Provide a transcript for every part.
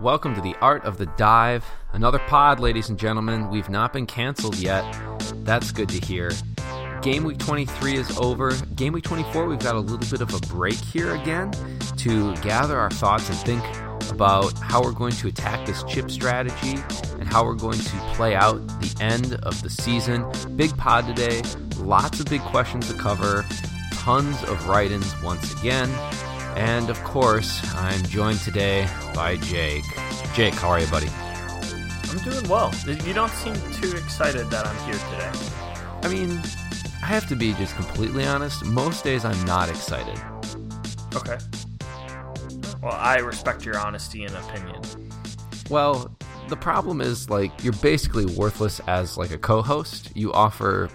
Welcome to the Art of the Dive, another pod, ladies and gentlemen. We've not been canceled yet. That's good to hear. Game week 23 is over. Game week 24, we've got a little bit of a break here again to gather our thoughts and think about how we're going to attack this chip strategy and how we're going to play out the end of the season. Big pod today, lots of big questions to cover, tons of write ins once again. And of course, I'm joined today by Jake. Jake, how are you, buddy? I'm doing well. You don't seem too excited that I'm here today. I mean, I have to be just completely honest. Most days I'm not excited. Okay. Well, I respect your honesty and opinion. Well, the problem is like you're basically worthless as like a co-host. You offer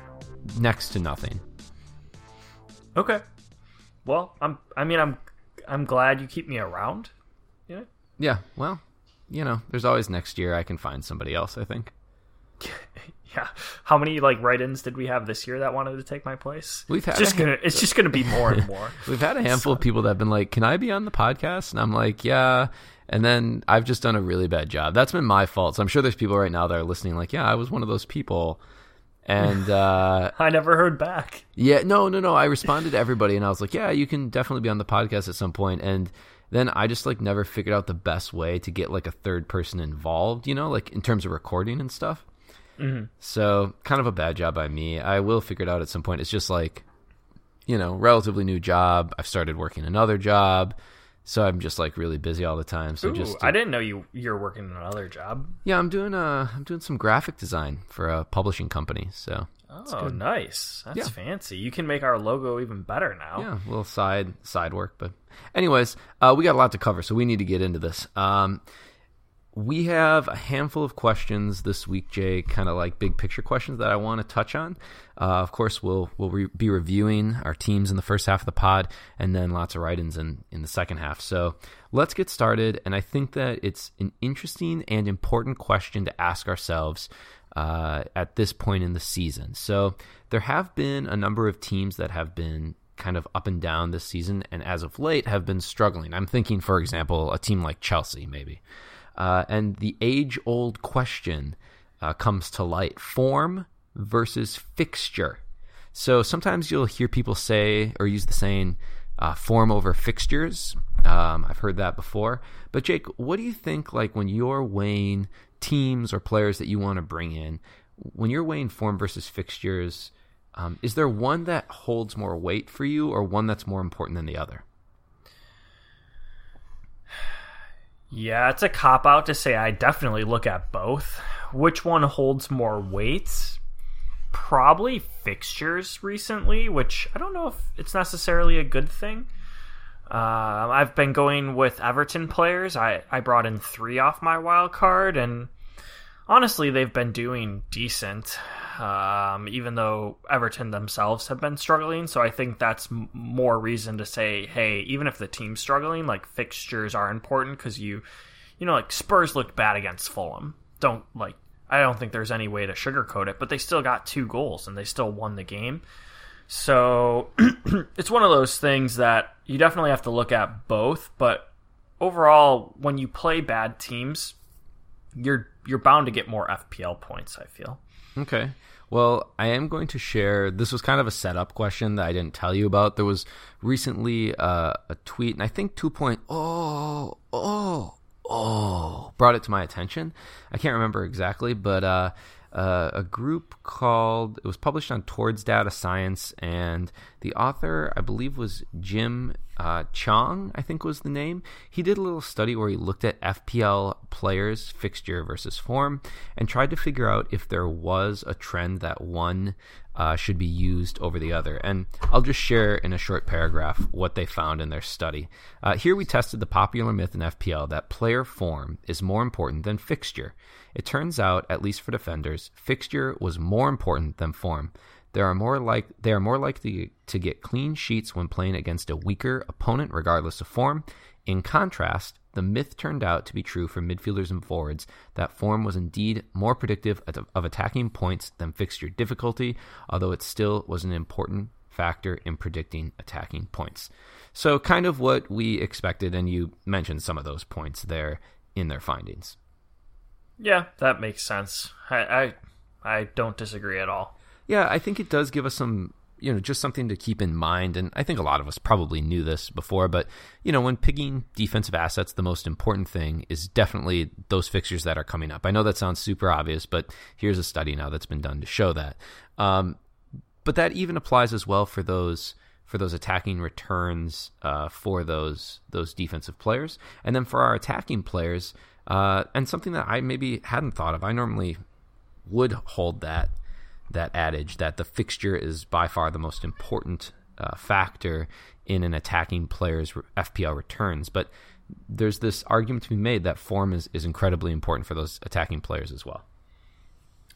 next to nothing. Okay. Well, I'm I mean I'm I'm glad you keep me around. Yeah. Yeah, well, you know, there's always next year I can find somebody else, I think. yeah. How many like write-ins did we have this year that wanted to take my place? We've had it's just gonna it's just gonna be more and more. We've had a handful so. of people that have been like, "Can I be on the podcast?" And I'm like, "Yeah." And then I've just done a really bad job. That's been my fault. So I'm sure there's people right now that are listening like, "Yeah, I was one of those people." And uh, I never heard back. Yeah, no, no, no. I responded to everybody and I was like, "Yeah, you can definitely be on the podcast at some point." And then I just like never figured out the best way to get like a third person involved, you know, like in terms of recording and stuff. Mm-hmm. So kind of a bad job by me. I will figure it out at some point. It's just like, you know, relatively new job. I've started working another job, so I'm just like really busy all the time. So Ooh, just to, I didn't know you you're working in another job. Yeah, I'm doing uh I'm doing some graphic design for a publishing company. So oh, nice. That's yeah. fancy. You can make our logo even better now. Yeah, a little side side work, but anyways, uh, we got a lot to cover, so we need to get into this. Um, we have a handful of questions this week, Jay, kind of like big picture questions that I want to touch on. Uh, of course, we'll we'll re- be reviewing our teams in the first half of the pod, and then lots of write-ins in in the second half. So let's get started. And I think that it's an interesting and important question to ask ourselves uh, at this point in the season. So there have been a number of teams that have been kind of up and down this season, and as of late have been struggling. I'm thinking, for example, a team like Chelsea, maybe. Uh, and the age old question uh, comes to light form versus fixture. So sometimes you'll hear people say or use the saying uh, form over fixtures. Um, I've heard that before. But Jake, what do you think like when you're weighing teams or players that you want to bring in, when you're weighing form versus fixtures, um, is there one that holds more weight for you or one that's more important than the other? Yeah, it's a cop out to say I definitely look at both. Which one holds more weight? Probably fixtures recently, which I don't know if it's necessarily a good thing. Uh, I've been going with Everton players. I, I brought in three off my wild card, and honestly, they've been doing decent um, even though Everton themselves have been struggling. So I think that's m- more reason to say, hey, even if the team's struggling, like fixtures are important because you, you know, like Spurs looked bad against Fulham. Don't like, I don't think there's any way to sugarcoat it, but they still got two goals and they still won the game. So it's one of those things that you definitely have to look at both, but overall, when you play bad teams, you're you're bound to get more FPL points. I feel. Okay. Well, I am going to share. This was kind of a setup question that I didn't tell you about. There was recently uh, a tweet, and I think 2.0, oh, oh, oh, brought it to my attention. I can't remember exactly, but uh, uh, a group called, it was published on Towards Data Science, and the author, I believe, was Jim uh, Chong, I think was the name. He did a little study where he looked at FPL players, fixture versus form, and tried to figure out if there was a trend that one uh, should be used over the other. And I'll just share in a short paragraph what they found in their study. Uh, here we tested the popular myth in FPL that player form is more important than fixture. It turns out, at least for defenders, fixture was more important than form. They are more like they are more likely to get clean sheets when playing against a weaker opponent, regardless of form. In contrast, the myth turned out to be true for midfielders and forwards that form was indeed more predictive of attacking points than fixture difficulty, although it still was an important factor in predicting attacking points. So, kind of what we expected, and you mentioned some of those points there in their findings. Yeah, that makes sense. I, I, I don't disagree at all. Yeah, I think it does give us some you know just something to keep in mind and i think a lot of us probably knew this before but you know when picking defensive assets the most important thing is definitely those fixtures that are coming up. I know that sounds super obvious but here's a study now that's been done to show that. Um, but that even applies as well for those for those attacking returns uh, for those those defensive players. And then for our attacking players uh, and something that i maybe hadn't thought of i normally would hold that that adage that the fixture is by far the most important uh, factor in an attacking player's FPL returns. But there's this argument to be made that form is, is incredibly important for those attacking players as well.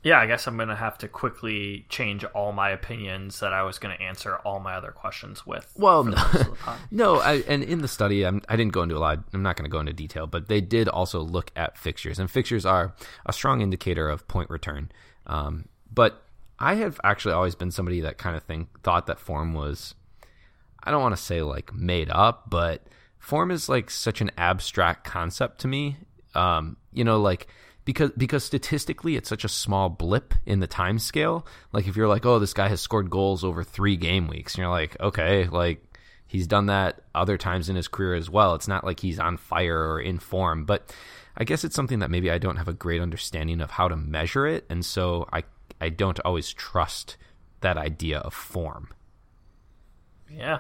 Yeah, I guess I'm going to have to quickly change all my opinions that I was going to answer all my other questions with. Well, no, no I, and in the study, I'm, I did not go into a lot. I'm not going to go into detail, but they did also look at fixtures, and fixtures are a strong indicator of point return. Um, but I have actually always been somebody that kind of think thought that form was I don't want to say like made up, but form is like such an abstract concept to me. Um, you know, like because because statistically it's such a small blip in the time scale. Like if you're like, oh, this guy has scored goals over three game weeks, and you're like, okay, like he's done that other times in his career as well. It's not like he's on fire or in form, but I guess it's something that maybe I don't have a great understanding of how to measure it, and so I I don't always trust that idea of form. Yeah.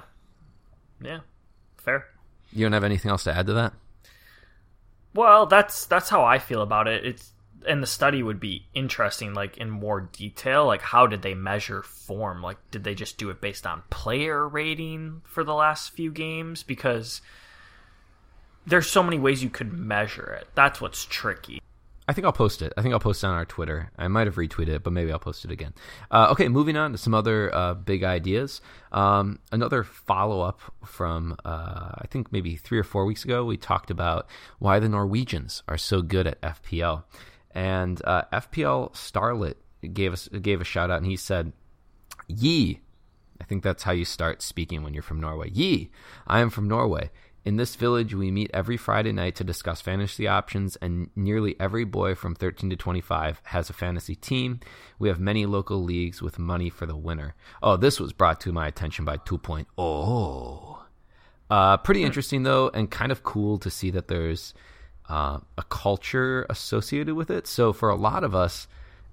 Yeah. Fair. You don't have anything else to add to that? Well, that's that's how I feel about it. It's and the study would be interesting like in more detail like how did they measure form like did they just do it based on player rating for the last few games because there's so many ways you could measure it that's what's tricky I think I'll post it. I think I'll post it on our Twitter. I might have retweeted it, but maybe I'll post it again. Uh, okay, moving on to some other uh, big ideas. Um, another follow up from, uh, I think maybe three or four weeks ago, we talked about why the Norwegians are so good at FPL. And uh, FPL Starlet gave us gave a shout out, and he said, Ye. I think that's how you start speaking when you're from Norway. Ye, I am from Norway. In this village, we meet every Friday night to discuss fantasy options, and nearly every boy from 13 to 25 has a fantasy team. We have many local leagues with money for the winner. Oh, this was brought to my attention by 2.0. Uh, pretty hmm. interesting, though, and kind of cool to see that there's uh, a culture associated with it. So, for a lot of us,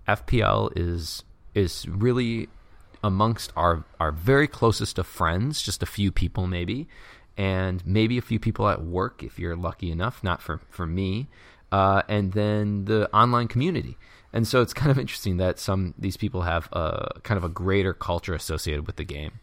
FPL is is really amongst our our very closest of friends, just a few people maybe, and maybe a few people at work if you're lucky enough, not for, for me, uh, and then the online community. And so it's kind of interesting that some these people have a kind of a greater culture associated with the game.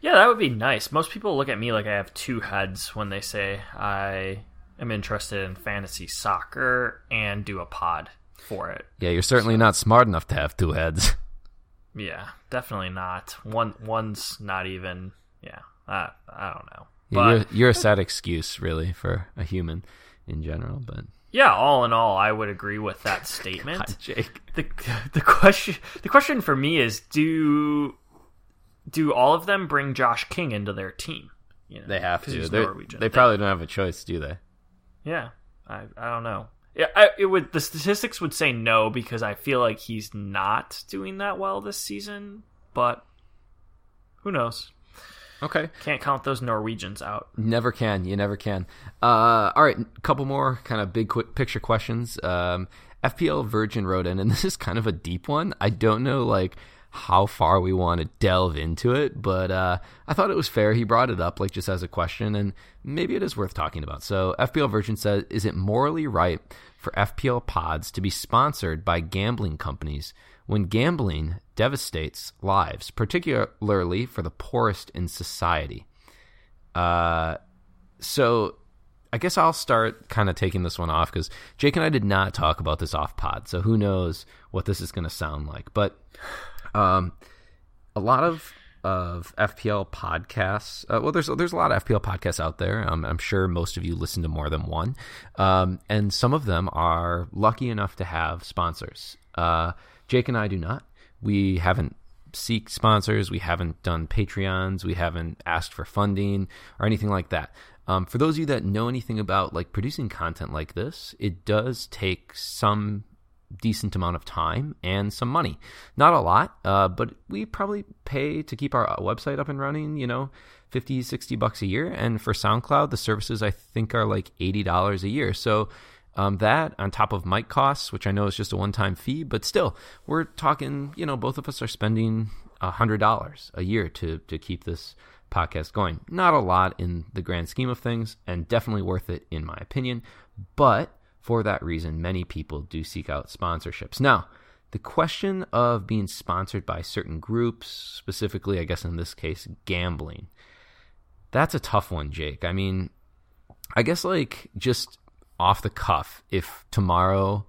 Yeah, that would be nice. Most people look at me like I have two heads when they say I am interested in fantasy soccer and do a pod for it. Yeah, you're certainly so. not smart enough to have two heads. Yeah, definitely not. One one's not even yeah. I I don't know. Yeah, you're, you're a sad excuse, really, for a human in general. But yeah, all in all, I would agree with that statement. God, Jake. The the question the question for me is do do all of them bring Josh King into their team? You know, they have to. They probably don't have a choice, do they? Yeah, I I don't know. Yeah, I, it would. The statistics would say no because I feel like he's not doing that well this season. But who knows? Okay. Can't count those Norwegians out. Never can. You never can. Uh, all right, a couple more kind of big quick picture questions. Um, FPL Virgin wrote in, and this is kind of a deep one. I don't know like how far we want to delve into it, but uh, I thought it was fair. He brought it up like just as a question, and maybe it is worth talking about. So FPL Virgin says, "Is it morally right for FPL pods to be sponsored by gambling companies when gambling devastates lives, particularly for the poorest in society. Uh, so I guess I'll start kind of taking this one off because Jake and I did not talk about this off pod, so who knows what this is going to sound like. But um, a lot of of FPL podcasts. Uh, well, there's there's a lot of FPL podcasts out there. Um, I'm sure most of you listen to more than one, um, and some of them are lucky enough to have sponsors. Uh, Jake and I do not. We haven't seek sponsors. We haven't done Patreons. We haven't asked for funding or anything like that. Um, for those of you that know anything about like producing content like this, it does take some decent amount of time and some money. Not a lot, uh, but we probably pay to keep our website up and running, you know, 50, 60 bucks a year. And for SoundCloud, the services I think are like $80 a year. So um, that on top of mic costs, which I know is just a one time fee, but still, we're talking, you know, both of us are spending $100 a year to, to keep this podcast going. Not a lot in the grand scheme of things, and definitely worth it in my opinion. But for that reason, many people do seek out sponsorships. Now, the question of being sponsored by certain groups, specifically, I guess in this case, gambling, that's a tough one, Jake. I mean, I guess like just off the cuff, if tomorrow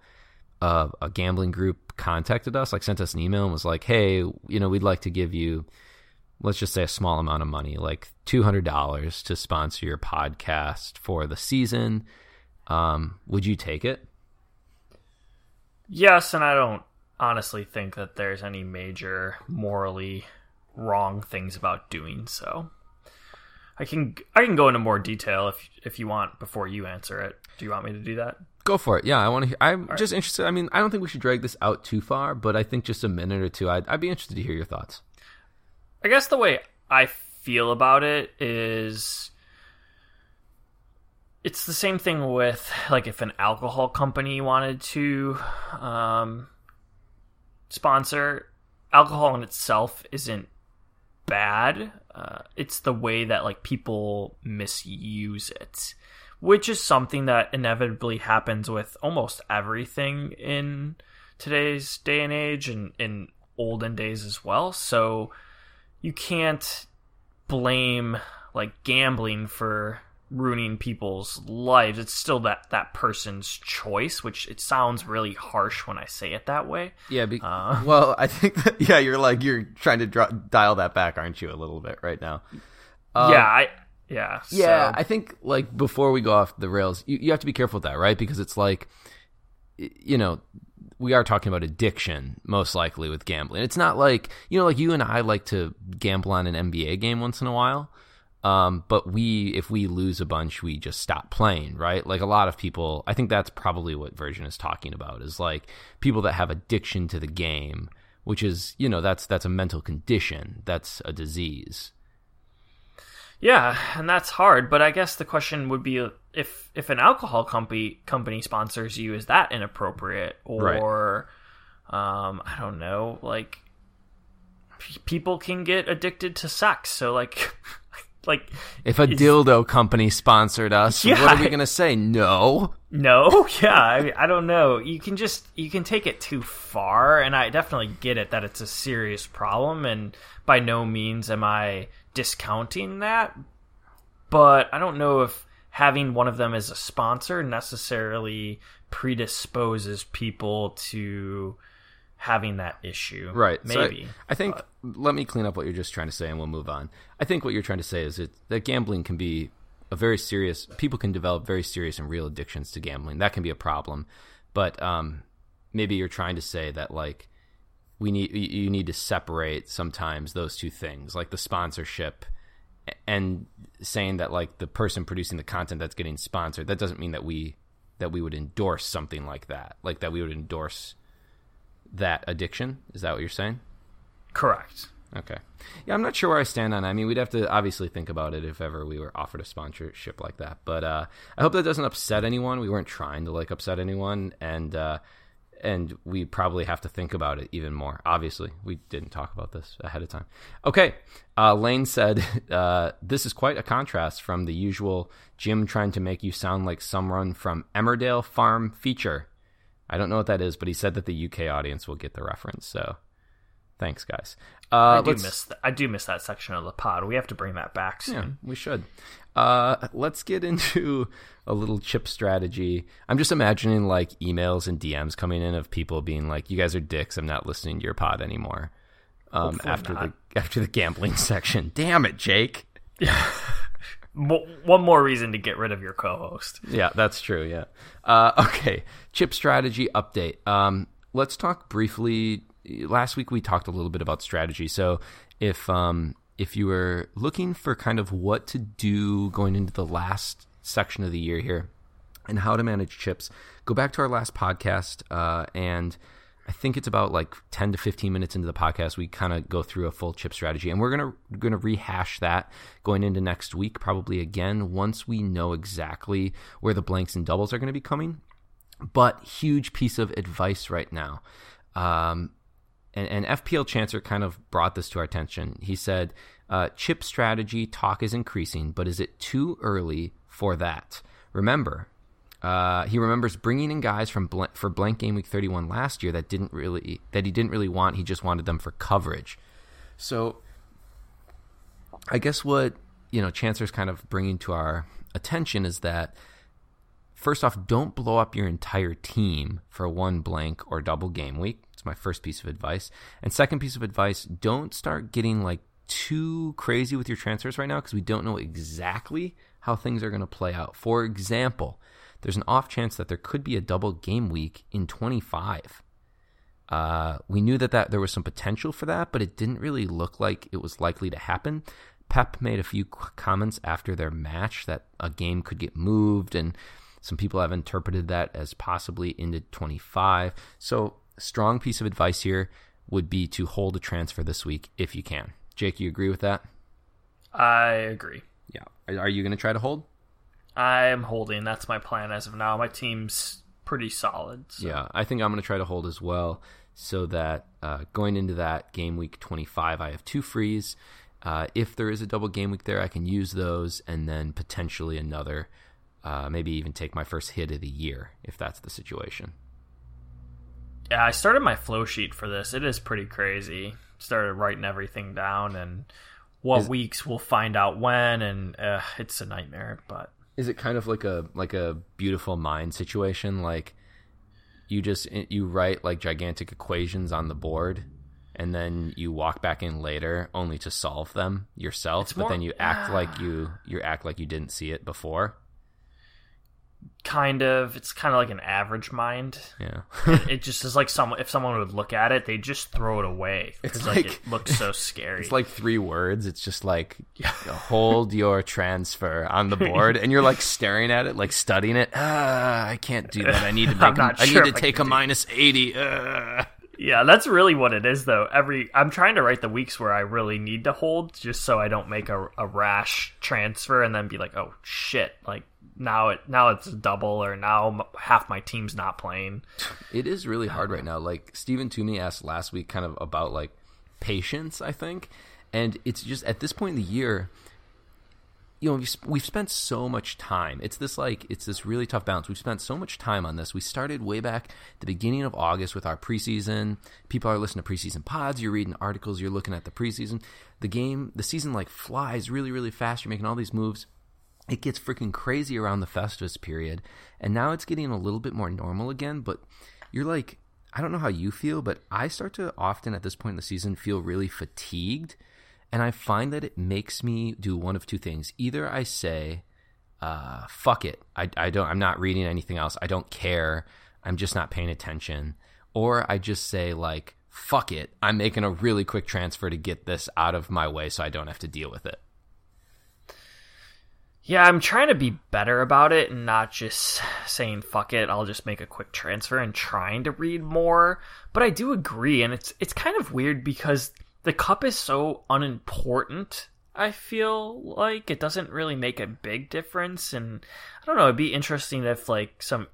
uh, a gambling group contacted us, like sent us an email and was like, hey, you know, we'd like to give you let's just say a small amount of money, like $200 to sponsor your podcast for the season, um, would you take it? Yes, and I don't honestly think that there's any major morally wrong things about doing so. I can I can go into more detail if if you want before you answer it. Do you want me to do that? Go for it. Yeah, I want to. Hear, I'm just interested. I mean, I don't think we should drag this out too far, but I think just a minute or two, I'd, I'd be interested to hear your thoughts. I guess the way I feel about it is it's the same thing with like if an alcohol company wanted to um, sponsor alcohol in itself isn't bad uh, it's the way that like people misuse it which is something that inevitably happens with almost everything in today's day and age and in olden days as well so you can't blame like gambling for ruining people's lives. It's still that that person's choice, which it sounds really harsh when I say it that way. Yeah. Be- uh, well, I think that, yeah, you're like you're trying to draw, dial that back, aren't you, a little bit right now? Um, yeah. I. Yeah. Yeah. So. I think like before we go off the rails, you, you have to be careful with that, right? Because it's like, you know, we are talking about addiction most likely with gambling. It's not like you know, like you and I like to gamble on an NBA game once in a while. Um, but we, if we lose a bunch, we just stop playing, right? Like a lot of people, I think that's probably what Virgin is talking about is like people that have addiction to the game, which is, you know, that's that's a mental condition, that's a disease. Yeah, and that's hard. But I guess the question would be if if an alcohol company company sponsors you, is that inappropriate? Or right. um, I don't know, like p- people can get addicted to sex. So like. like if a dildo company sponsored us yeah, what are we gonna say? No? No? Yeah I, mean, I don't know. You can just you can take it too far and i definitely get it that it's a serious problem and by no means am i discounting that, but I don't know if having one of them as a sponsor necessarily predisposes people to having that issue. Right. Maybe. So I, I, think but. let me clean up what you're just trying to say and we'll move on. I think what you're trying to say is it, that gambling can be a very serious people can develop very serious and real addictions to gambling. That can be a problem. But um, maybe you're trying to say that like we need you need to separate sometimes those two things, like the sponsorship and saying that like the person producing the content that's getting sponsored. That doesn't mean that we that we would endorse something like that, like that we would endorse that addiction. Is that what you're saying? Correct. Okay. Yeah, I'm not sure where I stand on. It. I mean, we'd have to obviously think about it if ever we were offered a sponsorship like that. But uh, I hope that doesn't upset anyone. We weren't trying to like upset anyone, and uh, and we probably have to think about it even more. Obviously, we didn't talk about this ahead of time. Okay, uh, Lane said uh, this is quite a contrast from the usual Jim trying to make you sound like someone from Emmerdale Farm feature. I don't know what that is, but he said that the UK audience will get the reference. So, thanks, guys. Uh, I do miss th- I do miss that section of the pod. We have to bring that back soon. Yeah, we should. Uh, let's get into a little chip strategy. I'm just imagining like emails and DMs coming in of people being like, "You guys are dicks. I'm not listening to your pod anymore." Um, after not. the after the gambling section. Damn it, Jake. One more reason to get rid of your co-host. Yeah, that's true. Yeah. Uh, okay. Chip strategy update. Um, let's talk briefly last week we talked a little bit about strategy. So if um, if you were looking for kind of what to do going into the last section of the year here and how to manage chips, go back to our last podcast uh, and I think it's about like 10 to 15 minutes into the podcast we kind of go through a full chip strategy and we're going to going to rehash that going into next week probably again once we know exactly where the blanks and doubles are going to be coming. But huge piece of advice right now. Um, and, and FPL Chancer kind of brought this to our attention. He said, uh, chip strategy talk is increasing, but is it too early for that? Remember, uh, he remembers bringing in guys from bl- for blank game week 31 last year that didn't really that he didn't really want. He just wanted them for coverage. So, I guess what you know Chancer's kind of bringing to our attention is that first off, don't blow up your entire team for one blank or double game week. It's my first piece of advice. And second piece of advice, don't start getting like too crazy with your transfers right now because we don't know exactly how things are going to play out. For example, there's an off chance that there could be a double game week in 25. Uh, we knew that, that there was some potential for that, but it didn't really look like it was likely to happen. Pep made a few comments after their match that a game could get moved, and some people have interpreted that as possibly into 25. So, strong piece of advice here would be to hold a transfer this week if you can. Jake, you agree with that? I agree. Yeah. Are you going to try to hold? I'm holding. That's my plan as of now. My team's pretty solid. So. Yeah, I think I'm going to try to hold as well, so that uh, going into that game week 25, I have two frees. Uh, if there is a double game week there, I can use those, and then potentially another. Uh, maybe even take my first hit of the year if that's the situation. Yeah, I started my flow sheet for this. It is pretty crazy. Started writing everything down and what is, weeks we'll find out when, and uh, it's a nightmare. But is it kind of like a like a beautiful mind situation? Like you just eh, you write like gigantic equations on the board and then you walk back in later only to solve them yourself but then you act like ah. you you act like you didn't see it before kind of it's kind of like an average mind. Yeah. It, it, just is like someone if someone would look at it they just throw it away it's like, like, it looks so scary. It's like three words. It's just like hold your transfer on the board and you're like staring at it like studying it. Ah, i can't do that. I need to make a, sure i need to take a minus 80 uh. Yeah, that's really what it is, though. Every I'm trying to write the weeks where I really need to hold, just so I don't make a, a rash transfer and then be like, "Oh shit!" Like now it now it's double or now half my team's not playing. It is really hard right now. Like Stephen Toomey asked last week, kind of about like patience, I think, and it's just at this point in the year, you know, we've, we've spent so much time. It's this like it's this really tough balance. We've spent so much time on this. We started way back the beginning of August with our preseason. People are listening to preseason pods. You're reading articles. You're looking at the preseason. The game, the season like flies really, really fast. You're making all these moves it gets freaking crazy around the Festivus period, and now it's getting a little bit more normal again. But you're like, I don't know how you feel, but I start to often at this point in the season feel really fatigued, and I find that it makes me do one of two things: either I say, uh, "Fuck it, I, I don't, I'm not reading anything else. I don't care. I'm just not paying attention," or I just say like. Fuck it. I'm making a really quick transfer to get this out of my way so I don't have to deal with it. Yeah, I'm trying to be better about it and not just saying fuck it, I'll just make a quick transfer and trying to read more. But I do agree and it's it's kind of weird because the cup is so unimportant. I feel like it doesn't really make a big difference and I don't know, it'd be interesting if like some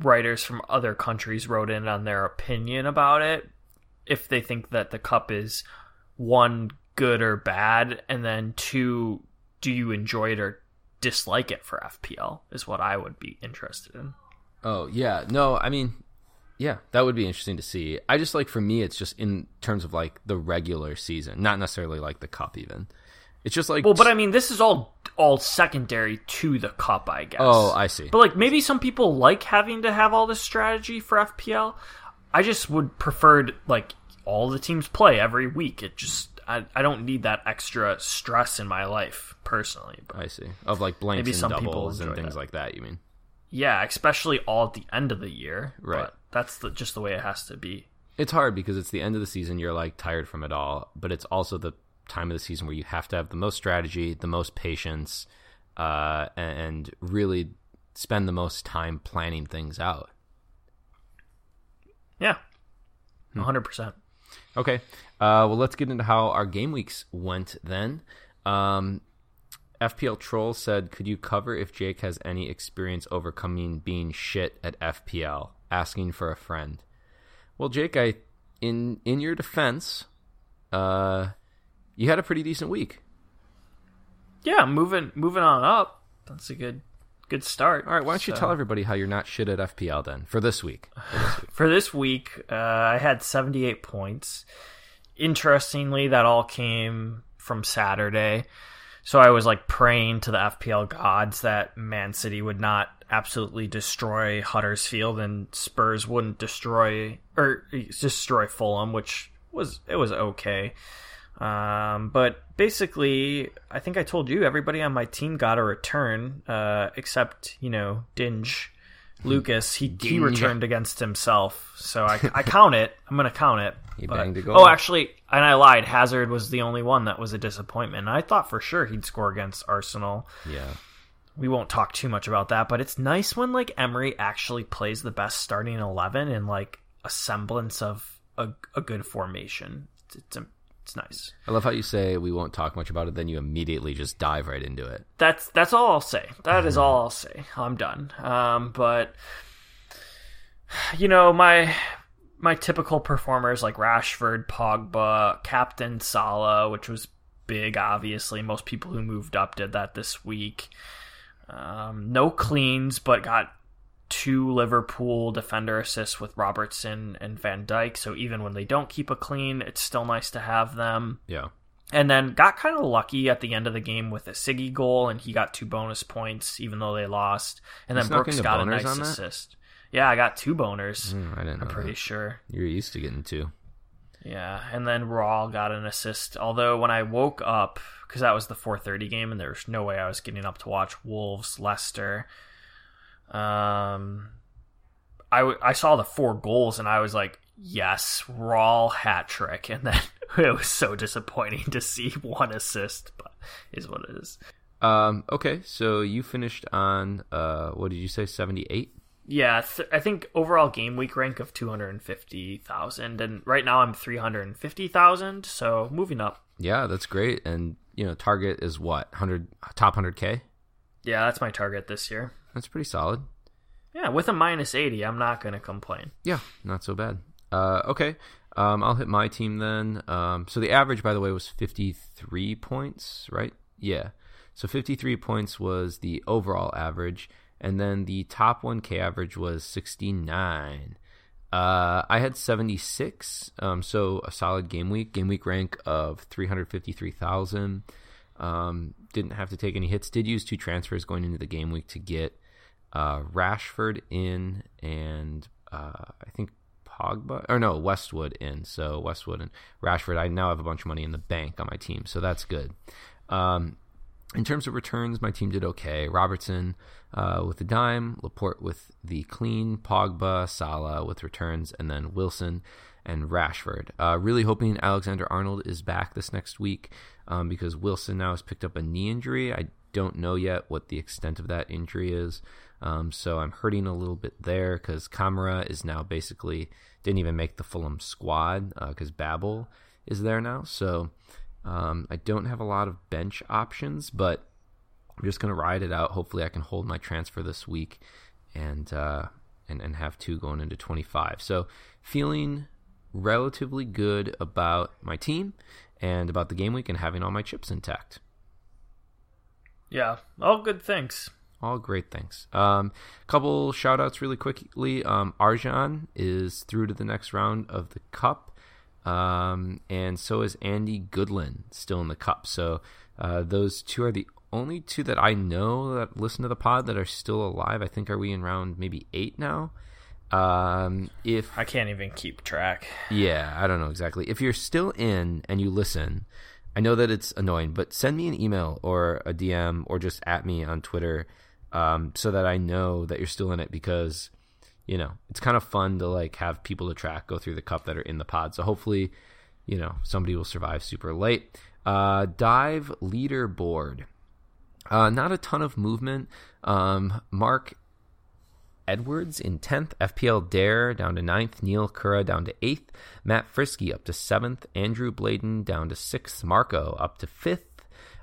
writers from other countries wrote in on their opinion about it if they think that the cup is one good or bad and then two do you enjoy it or dislike it for FPL is what I would be interested in. Oh yeah, no, I mean, yeah, that would be interesting to see. I just like for me, it's just in terms of like the regular season, not necessarily like the cup even. It's just like well, but I mean, this is all all secondary to the cup, I guess. Oh, I see. But like maybe some people like having to have all this strategy for FPL. I just would prefer like all the teams play every week. It just I, I don't need that extra stress in my life personally. But I see of like blanks maybe and some doubles and things that. like that. You mean? Yeah, especially all at the end of the year. Right. But that's the, just the way it has to be. It's hard because it's the end of the season. You're like tired from it all, but it's also the time of the season where you have to have the most strategy, the most patience, uh, and really spend the most time planning things out. Yeah, hundred percent. Okay, uh, well, let's get into how our game weeks went then. Um, FPL Troll said, "Could you cover if Jake has any experience overcoming being shit at FPL? Asking for a friend." Well, Jake, I in in your defense, uh, you had a pretty decent week. Yeah, moving moving on up. That's a good good start. All right, why don't you tell everybody how you're not shit at FPL then for this week? For this week. for this week, uh, I had 78 points. Interestingly, that all came from Saturday. So I was like praying to the FPL gods that Man City would not absolutely destroy Huddersfield and Spurs wouldn't destroy or destroy Fulham, which was it was okay. Um, but basically, I think I told you everybody on my team got a return, uh, except you know Digne. Lucas, he, he returned against himself, so I, I count it. I'm gonna count it. He But- banged a goal. Oh, actually, and I lied. Hazard was the only one that was a disappointment. I thought for sure he'd score against Arsenal. Yeah. We won't talk too much about that, but it's nice when like Emery actually plays the best starting eleven and like a semblance of a, a good formation. It's, it's it's nice. I love how you say we won't talk much about it, then you immediately just dive right into it. That's that's all I'll say. That is all I'll say. I'm done. Um, but you know my my typical performers like Rashford, Pogba, Captain Salah, which was big. Obviously, most people who moved up did that this week. Um, no cleans, but got two Liverpool defender assists with Robertson and Van Dijk. So even when they don't keep a clean, it's still nice to have them Yeah. and then got kind of lucky at the end of the game with a Siggy goal, and he got two bonus points even though they lost. And then You snuck Brooks got a nice assist. Yeah, I got two boners. Mm, I didn't. I'm pretty that. sure. You're used to getting two. Yeah, and then Raw got an assist. Although when I woke up, because that was the 4:30 game, and there was no way I was getting up to watch Wolves Leicester. Um, I w- I saw the four goals, and I was like, yes, Raw hat trick, and then it was so disappointing to see one assist, but is what it is. Um, okay, so you finished on uh, what did you say, seventy eight? Yeah, th- I think overall game week rank of 250,000 and right now I'm 350,000, so moving up. Yeah, that's great. And you know, target is what hundred top hundred k. Yeah, that's my target this year. That's pretty solid. Yeah, with a minus 80, I'm not going to complain. Yeah, not so bad. Uh, okay, um, I'll hit my team then. Um, so the average, by the way, was fifty three points, right? Yeah. So fifty three points was the overall average, and then the top one k average was sixty nine. Uh, I had 76, um, so a solid game week. Game week rank of 353,000. Um, didn't have to take any hits. Did use two transfers going into the game week to get uh, Rashford in and uh, I think Pogba or no Westwood in. So Westwood and Rashford. I now have a bunch of money in the bank on my team, so that's good. Um, in terms of returns, my team did okay. Robertson uh, with the dime, Laporte with the clean, Pogba, Salah with returns, and then Wilson and Rashford. Uh, really hoping Alexander Arnold is back this next week um, because Wilson now has picked up a knee injury. I don't know yet what the extent of that injury is. Um, so I'm hurting a little bit there because Kamara is now basically didn't even make the Fulham squad because Babel is there now. So um, I don't have a lot of bench options, but I'm just gonna ride it out. Hopefully, I can hold my transfer this week and uh, and and have two going into 25. So feeling relatively good about my team and about the game week and having all my chips intact. Yeah, all good things. All great things. Um, couple shout outs really quickly. Um, Arjan is through to the next round of the cup. Um, and so is Andy Goodland still in the cup. So uh, those two are the only two that I know that listen to the pod that are still alive. I think are we in round maybe eight now? Um, if I can't even keep track. yeah, I don't know exactly. If you're still in and you listen, I know that it's annoying, but send me an email or a DM or just at me on Twitter um, so that I know that you're still in it because you know, it's kind of fun to like have people to track go through the cup that are in the pod. So hopefully, you know, somebody will survive super late. Uh, dive leaderboard. Uh, not a ton of movement. Um, Mark Edwards in 10th, FPL Dare down to 9th, Neil Kura down to 8th, Matt Frisky up to 7th, Andrew Bladen down to 6th, Marco up to 5th,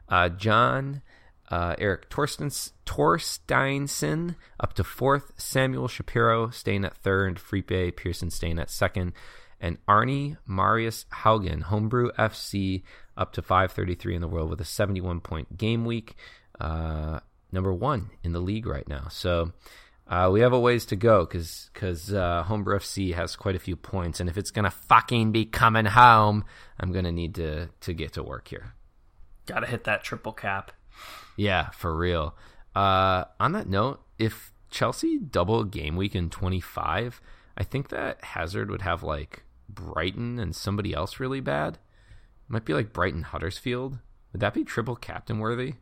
uh, John uh, Eric Torstens, Torsteinson up to 4th, Samuel Shapiro staying at 3rd, Fripe Pearson staying at 2nd, and Arnie Marius Haugen, Homebrew FC, up to 533 in the world with a 71 point game week. Uh, number one in the league right now. So uh, we have a ways to go because because uh, Homebrew FC has quite a few points, and if it's gonna fucking be coming home, I'm gonna need to to get to work here. Got to hit that triple cap. Yeah, for real. Uh, on that note, if Chelsea double game week in 25, I think that Hazard would have like Brighton and somebody else really bad. It might be like Brighton Huddersfield. Would that be triple captain worthy?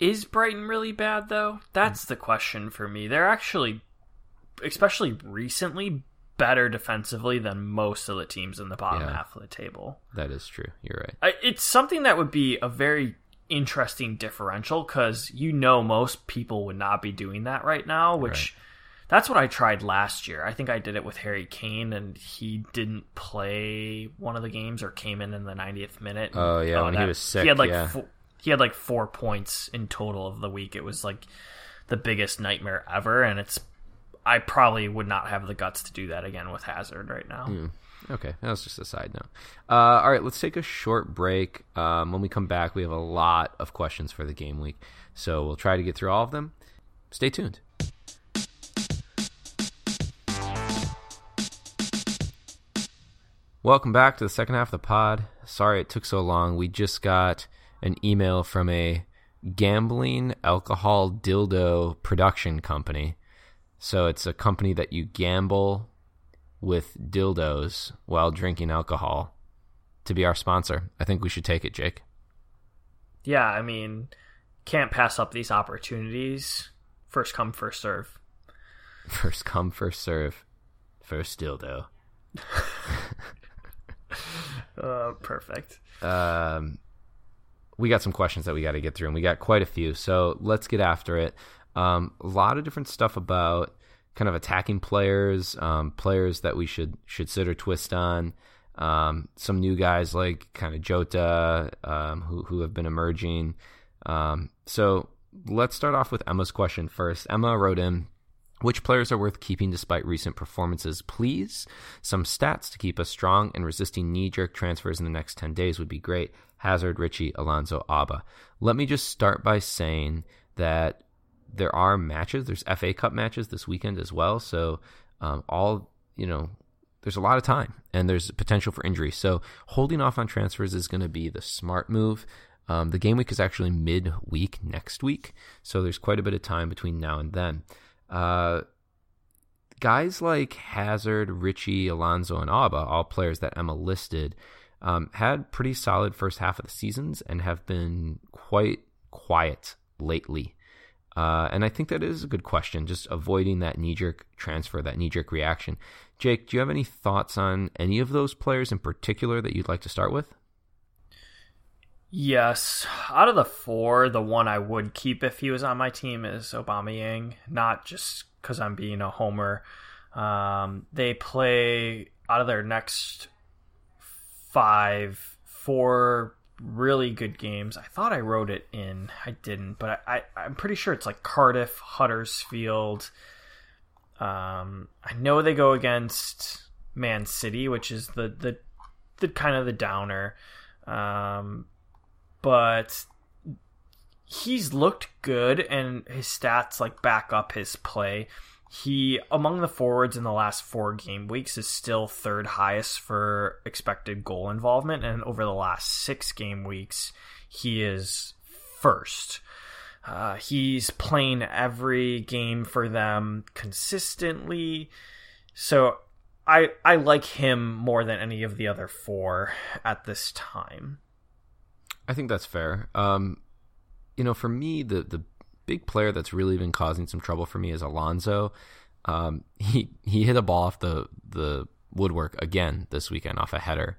Is Brighton really bad though? That's the question for me. They're actually, especially recently, better defensively than most of the teams in the bottom Yeah. half of the table. That is true. You're right. I, it's something that would be a very interesting differential because you know most people would not be doing that right now, which that's what I tried last year. I think I did it with Harry Kane, and he didn't play one of the games or came in in the 90th minute. Oh, yeah, when he was sick, He had like yeah. fo- he had like four points in total of the week. It was like the biggest nightmare ever, and it's. I probably would not have the guts to do that again with Hazard right now. Hmm. Okay, that was just a side note. Uh, all right, let's take a short break. Um, when we come back, we have a lot of questions for the game week, so we'll try to get through all of them. Stay tuned. Welcome back to the second half of the pod. Sorry it took so long. We just got an email from a gambling alcohol dildo production company. So it's a company that you gamble with dildos while drinking alcohol to be our sponsor. I think we should take it, Jake. Yeah, I mean, can't pass up these opportunities. First come, first serve. First come, first serve. First dildo. Uh, perfect. Um, we got some questions that we got to get through, and we got quite a few. So let's get after it. Um, a lot of different stuff about kind of attacking players, um, players that we should should sit or twist on. Um, some new guys like kind of Jota, um, who who have been emerging. Um, so let's start off with Emma's question first. Emma wrote in. Which players are worth keeping despite recent performances, please? Some stats to keep us strong and resisting knee jerk transfers in the next 10 days would be great. Hazard, Richie, Alonso, Auba. Let me just start by saying that there are matches. There's FA Cup matches this weekend as well. So, um, all, you know, there's a lot of time and there's potential for injury. So, holding off on transfers is going to be the smart move. Um, the game week is actually mid-week next week, so there's quite a bit of time between now and then. Uh, guys like Hazard, Richie, Alonso, and Auba, all players that Emma listed, um, had pretty solid first half of the seasons and have been quite quiet lately. Uh, and I think that is a good question, just avoiding that knee jerk transfer, that knee jerk reaction. Jake, do you have any thoughts on any of those players in particular that you'd like to start with? Yes, out of the four, the one I would keep if he was on my team is Aubameyang. Not just because I'm being a homer. Um, they play out of their next five, four really good games. I thought I wrote it in. I didn't, but I, I I'm pretty sure it's like Cardiff, Huddersfield. Um, I know they go against Man City, which is the the the kind of the downer. Um, but he's looked good and his stats like back up his play. He among the forwards in the last 4 game weeks is still third highest for expected goal involvement and over the last 6 game weeks he is first. Uh, he's playing every game for them consistently. So I I like him more than any of the other four at this time. I think that's fair. Um, you know, for me, the the big player that's really been causing some trouble for me is Alonso. Um, he he hit a ball off the the woodwork again this weekend off a header.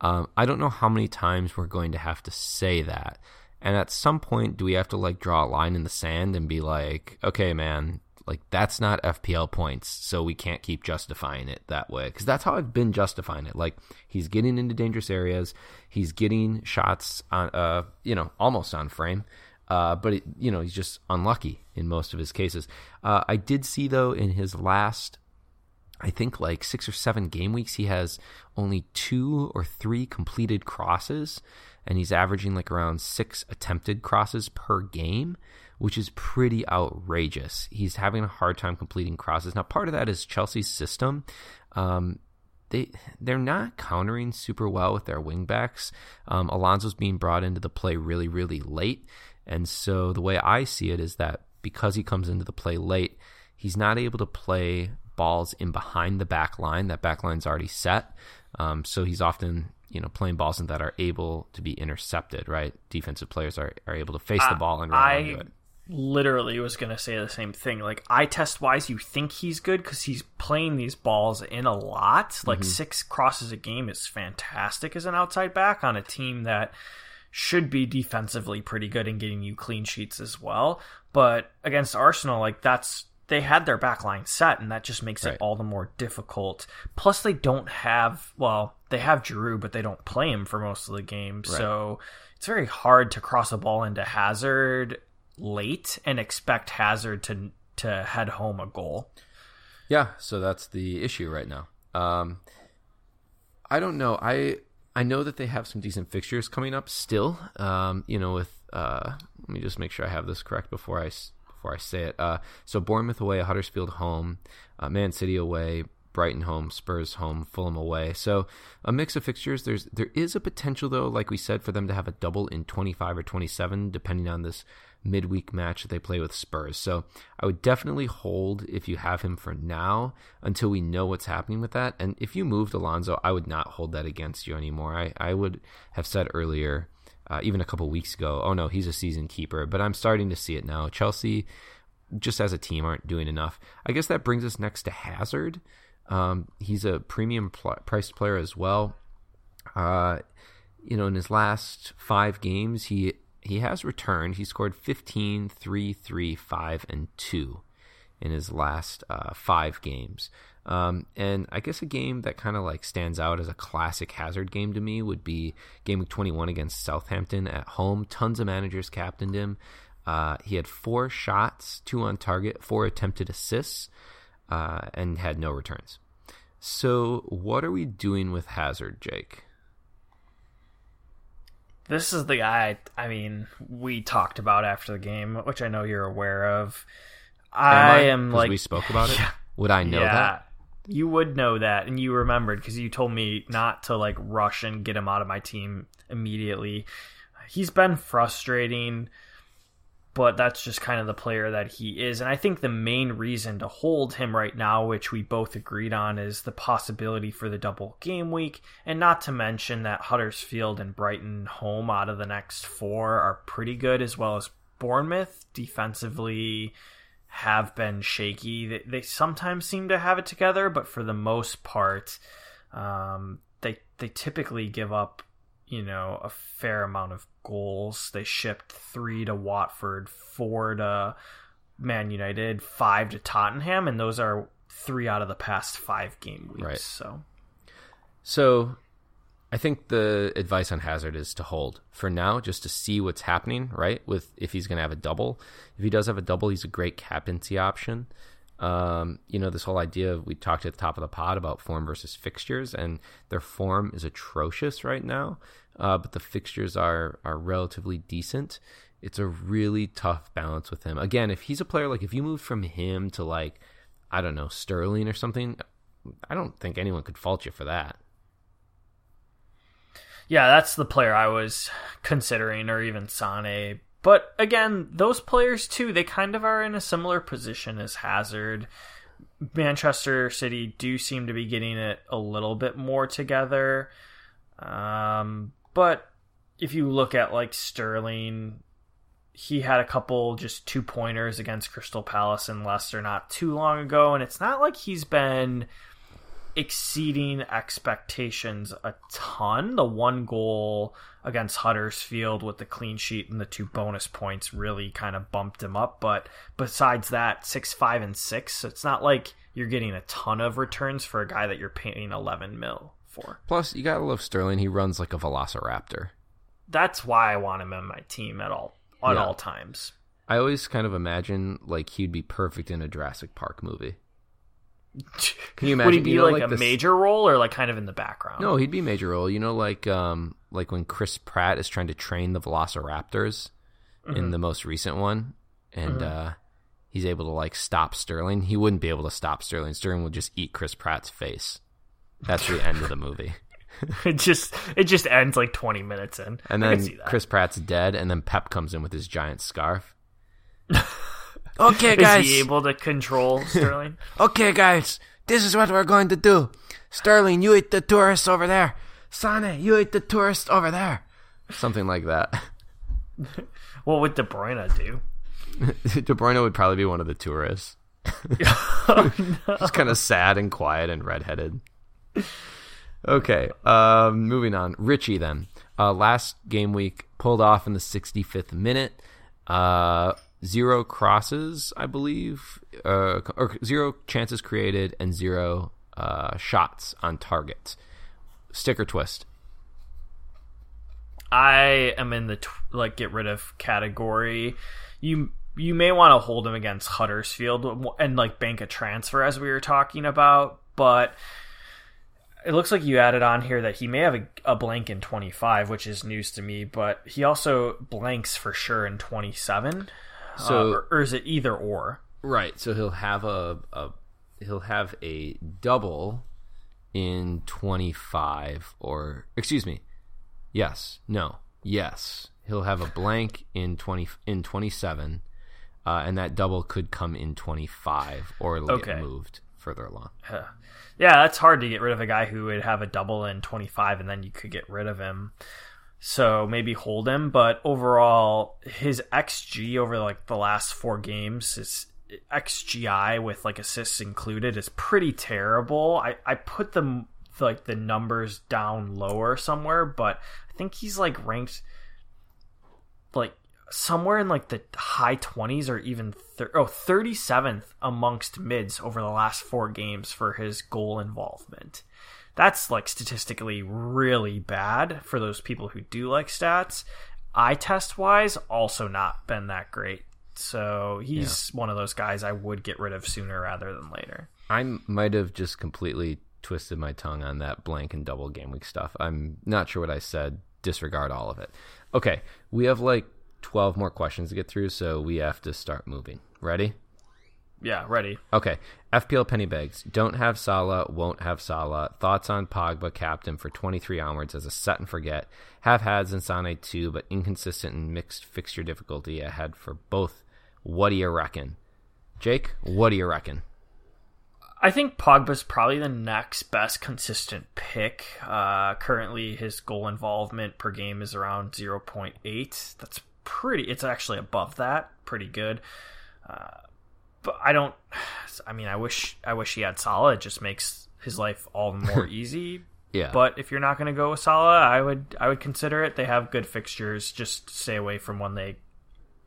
Um, I don't know how many times we're going to have to say that. And at some point, do we have to like draw a line in the sand and be like, okay, man, like that's not FPL points, so we can't keep justifying it that way. Because that's how I've been justifying it. Like he's getting into dangerous areas, he's getting shots on, uh, you know, almost on frame. Uh, but it, you know he's just unlucky in most of his cases. Uh, I did see though in his last I think like six or seven game weeks, he has only two or three completed crosses, and he's averaging like around six attempted crosses per game, which is pretty outrageous. He's having a hard time completing crosses. Now, part of that is Chelsea's system. Um, they they're not countering super well with their wingbacks. Um, Alonso's being brought into the play really really late, and so the way I see it is that because he comes into the play late, he's not able to play balls in behind the back line. That back line's already set. Um, so he's often, you know, playing balls that are able to be intercepted, right? Defensive players are, are able to face the ball and run I into it. literally was going to say the same thing. Like, eye test wise, you think he's good because he's playing these balls in a lot. Like, six crosses a game is fantastic as an outside back on a team that should be defensively pretty good in getting you clean sheets as well. But against Arsenal, like, that's they had their back line set, and that just makes Right. it all the more difficult. Plus, they don't have well, they have Giroud, but they don't play him for most of the game, so it's very hard to cross a ball into Hazard late and expect Hazard to to head home a goal. Yeah, so that's the issue right now. Um, I don't know. I I know that they have some decent fixtures coming up still. Um, you know, with uh, let me just make sure I have this correct before I before I say it. Uh, so Bournemouth away, Huddersfield home, uh, Man City away, Brighton home, Spurs home, Fulham away. So a mix of fixtures. There's there is a potential though, like we said, for them to have a double in 25 or 27, depending on this midweek match that they play with Spurs. So I would definitely hold if you have him for now until we know what's happening with that. And if you moved Alonso, I would not hold that against you anymore. I, I would have said earlier, uh, even a couple weeks ago, oh no, he's a season keeper. But I'm starting to see it now. Chelsea, just as a team, aren't doing enough. I guess that brings us next to Hazard. Um, he's a premium pl- priced player as well. Uh, you know, in his last five games, he he has returned. He scored 15, 3, 3, 5, and 2 in his last uh, five games. Um, and I guess a game that kind of like stands out as a classic Hazard game to me would be game week 21 against Southampton at home. Tons of managers captained him. Uh, he had four shots, two on target, four attempted assists, uh, and had no returns. So, what are we doing with Hazard, Jake? This is the guy. I mean, we talked about after the game, which I know you're aware of. I, am 'Cause like we spoke about it. Would I know yeah, that? You would know that, and you remembered because you told me not to like rush and get him out of my team immediately. He's been frustrating, but that's just kind of the player that he is. And I think the main reason to hold him right now, which we both agreed on, is the possibility for the double game week. And not to mention that Huddersfield and Brighton home out of the next four are pretty good, as well as Bournemouth defensively have been shaky. They, they sometimes seem to have it together, but for the most part, um, they they typically give up, you know, a fair amount of goals. They shipped three to Watford, four to Man United, five to Tottenham, and those are three out of the past five game weeks. Right. So So, I think the advice on Hazard is to hold for now, just to see what's happening. Right, with if he's going to have a double. If he does have a double, he's a great captaincy option. Um, you know, this whole idea of, we talked at the top of the pod about form versus fixtures, and their form is atrocious right now, uh, but the fixtures are are relatively decent. It's a really tough balance with him. Again, if he's a player like if you moved from him to like I don't know Sterling or something, I don't think anyone could fault you for that. Yeah, that's the player I was considering, or even Sane. But again, those players too, they kind of are in a similar position as Hazard. Manchester City do seem to be getting it a little bit more together. Um, but if you look at like Sterling, he had a couple just two pointers against Crystal Palace and Leicester not too long ago, and it's not like he's been exceeding expectations a ton. The one goal against Huddersfield with the clean sheet and the two bonus points really kind of bumped him up. But besides that, six, five, and six, so it's not like you're getting a ton of returns for a guy that you're paying 11 mil for. Plus, you gotta love Sterling. He runs like a Velociraptor. That's why I want him in my team at all at Yeah. all times. I always kind of imagine like he'd be perfect in a Jurassic Park movie. Can you imagine? Would he be you know, like, a this- major role or like kind of in the background? No, he'd be a major role. You know, like um, like when Chris Pratt is trying to train the Velociraptors Mm-hmm. in the most recent one, and uh, he's able to like stop Sterling. He wouldn't be able to stop Sterling. Sterling would just eat Chris Pratt's face. That's the end of the movie. it just it just ends like 20 minutes in. And then. Chris Pratt's dead, and then Pep comes in with his giant scarf. okay, guys. Is guys. he able to control Sterling? Okay, guys, this is what we're going to do. Sterling, you eat the tourists over there. Sane, you eat the tourist over there. Something like that. what would De Bruyne do? De Bruyne would probably be one of the tourists. Just kind of sad and quiet and redheaded. Okay, um, moving on. Richie then. Uh, last game week pulled off in the 65th minute. Uh, zero crosses, I believe, uh, or zero chances created and zero uh, shots on target. Sticker twist. I am in the tw- like get rid of category. You you may want to hold him against Huddersfield and like bank a transfer as we were talking about, but it looks like you added on here that he may have a, a blank in 25, which is news to me, but he also blanks for sure in 27. So- Uh, or, or is it either or? Right. So he'll have a, a he'll have a double in 25 or excuse me. Yes. No. Yes. He'll have a blank in 20 in 27 uh, and that double could come in 25 or it'll Okay. get moved further along. Huh. Yeah, that's hard to get rid of a guy who would have a double in 25 and then you could get rid of him. So maybe hold him, but overall his XG over like the last 4 games is XGI with like assists included is pretty terrible. I I put them like the numbers down lower somewhere, but I think he's like ranked like somewhere in like the high 20s or even thir- oh 37th amongst mids over the last four games for his goal involvement that's like statistically really bad for those people who do like stats eye test wise also not been that great so he's one of those guys i would get rid of sooner rather than later I might have just completely twisted my tongue on that blank and double game week stuff. I'm not sure what I said. Disregard all of it. Okay, we have like 12 more questions to get through, so we have to start moving. Ready? Yeah ready Okay, FPL penny bags. Don't have Salah, won't have Salah. Thoughts on Pogba captain for 23 onwards as a set and forget. Have had Sane too, but inconsistent and mixed fixture difficulty ahead for both. What do you reckon? Jake, what do you reckon? I think Pogba's probably the next best consistent pick. Uh, currently, his goal involvement per game is around 0.8. That's pretty. It's actually above that. Pretty good. Uh, but I don't. I mean, I wish. I wish he had Salah. It just makes his life all the more easy. Yeah. But if you're not going to go with Salah, I would. I would consider it. They have good fixtures. Just stay away from when they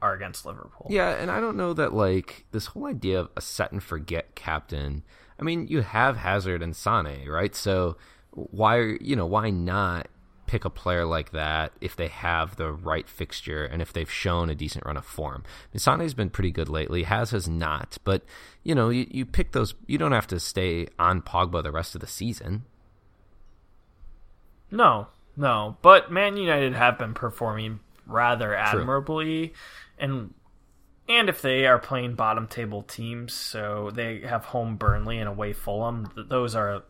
are against Liverpool. Yeah, and I don't know that like this whole idea of a set and forget captain. I mean, you have Hazard and Sane, right? So why you know why not pick a player like that if they have the right fixture and if they've shown a decent run of form? I mean, Sane's been pretty good lately. Has has not, but you know you, you pick those. You don't have to stay on Pogba the rest of the season. No, no. But Man United have been performing rather admirably, and and if they are playing bottom table teams, so they have home Burnley and away Fulham, those are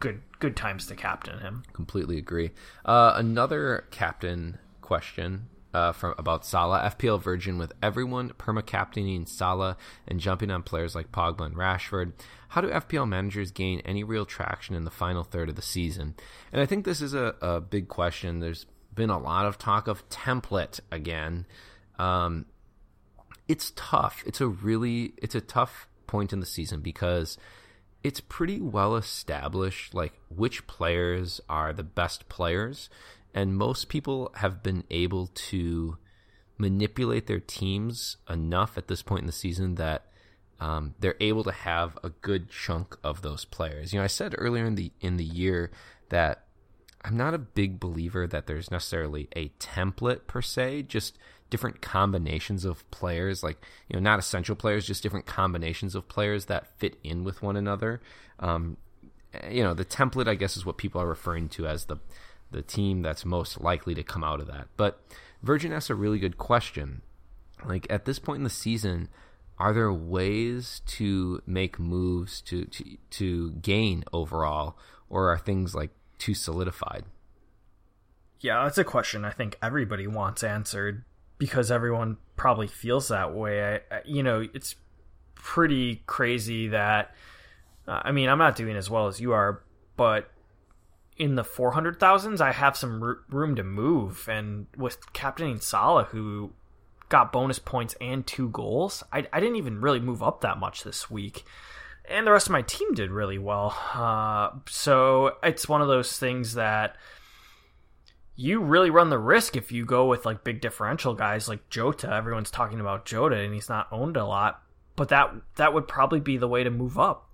good good times to captain him. Completely agree. Uh, another captain question uh, from about Salah. FPL Virgin with everyone perma captaining Salah and jumping on players like Pogba and Rashford. How do FPL managers gain any real traction in the final third of the season? And I think this is a, a big question. There's been a lot of talk of template again. Um, it's tough. It's a really it's a tough point in the season because it's pretty well established like which players are the best players and most people have been able to manipulate their teams enough at this point in the season that um, they're able to have a good chunk of those players. You know, I said earlier in the in the year that I'm not a big believer that there's necessarily a template per se, just different combinations of players, like you know, not essential players, just different combinations of players that fit in with one another. Um, you know, the template, I guess, is what people are referring to as the the team that's most likely to come out of that. But Virgin asks a really good question. Like at this point in the season, are there ways to make moves to to, to gain overall, or are things like too solidified? Yeah, that's a question I think everybody wants answered because everyone probably feels that way. I, you know, it's pretty crazy that. Uh, I mean, I'm not doing as well as you are, but in the 400,000s, I have some r- room to move. And with captaining Salah, who got bonus points and two goals, I, I didn't even really move up that much this week. And the rest of my team did really well. Uh, so it's one of those things that you really run the risk if you go with like big differential guys like Jota. Everyone's talking about Jota and he's not owned a lot, but that that would probably be the way to move up.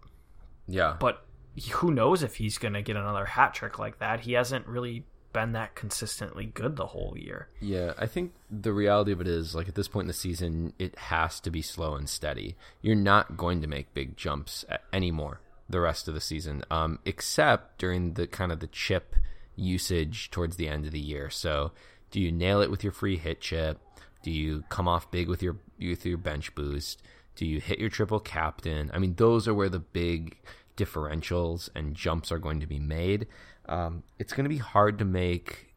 Yeah. But who knows if he's going to get another hat trick like that? He hasn't really been that consistently good the whole year. Yeah, I think the reality of it is like at this point in the season, it has to be slow and steady. You're not going to make big jumps anymore the rest of the season, um, except during the kind of the chip usage towards the end of the year. So, do you nail it with your free hit chip? Do you come off big with your with your bench boost? Do you hit your triple captain? I mean, those are where the big differentials and jumps are going to be made. Um, it's going to be hard to make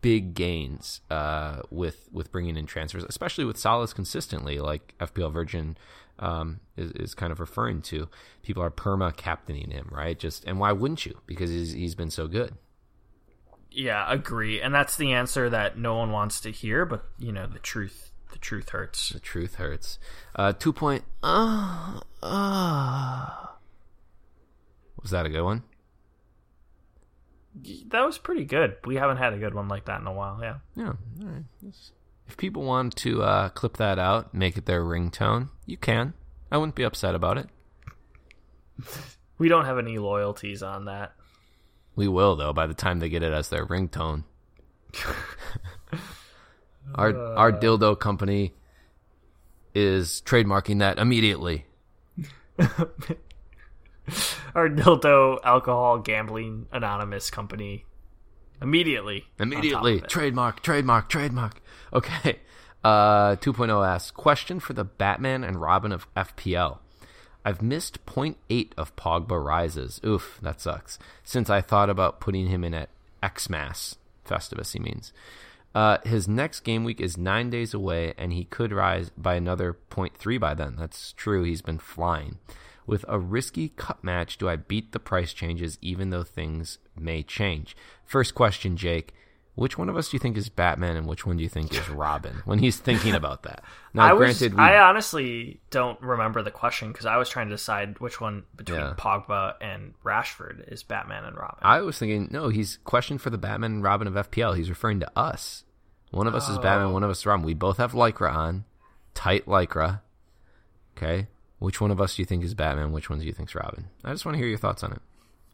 big gains uh, with with bringing in transfers, especially with Salah's consistently, like FPL Virgin um, is, is kind of referring to. People are perma captaining him, right? Just and why wouldn't you? Because he's, he's been so good. Yeah, agree. And that's the answer that no one wants to hear, but you know, the truth the truth hurts. The truth hurts. Uh two point uh, uh. Was that a good one? That was pretty good. We haven't had a good one like that in a while, yeah. Yeah. All right. If people want to uh, clip that out, make it their ringtone, you can. I wouldn't be upset about it. we don't have any loyalties on that. We will though by the time they get it as their ringtone. our uh, our dildo company is trademarking that immediately. our dildo alcohol gambling anonymous company immediately. Immediately trademark, trademark, trademark. Okay. Uh 2.0 asks question for the Batman and Robin of FPL. I've missed 0.8 of Pogba rises. Oof, that sucks. Since I thought about putting him in at Xmas Festivus, he means. Uh, his next game week is nine days away, and he could rise by another 0.3 by then. That's true. He's been flying. With a risky cut match, do I beat the price changes even though things may change? First question, Jake which one of us do you think is Batman and which one do you think is Robin when he's thinking about that? Now, I granted, was, we... I honestly don't remember the question because I was trying to decide which one between yeah. Pogba and Rashford is Batman and Robin. I was thinking, no, he's questioned for the Batman and Robin of FPL. He's referring to us. One of us oh. is Batman, oh. one of us is Robin. We both have Lycra on, tight Lycra. Okay, which one of us do you think is Batman? Which one do you think is Robin? I just want to hear your thoughts on it.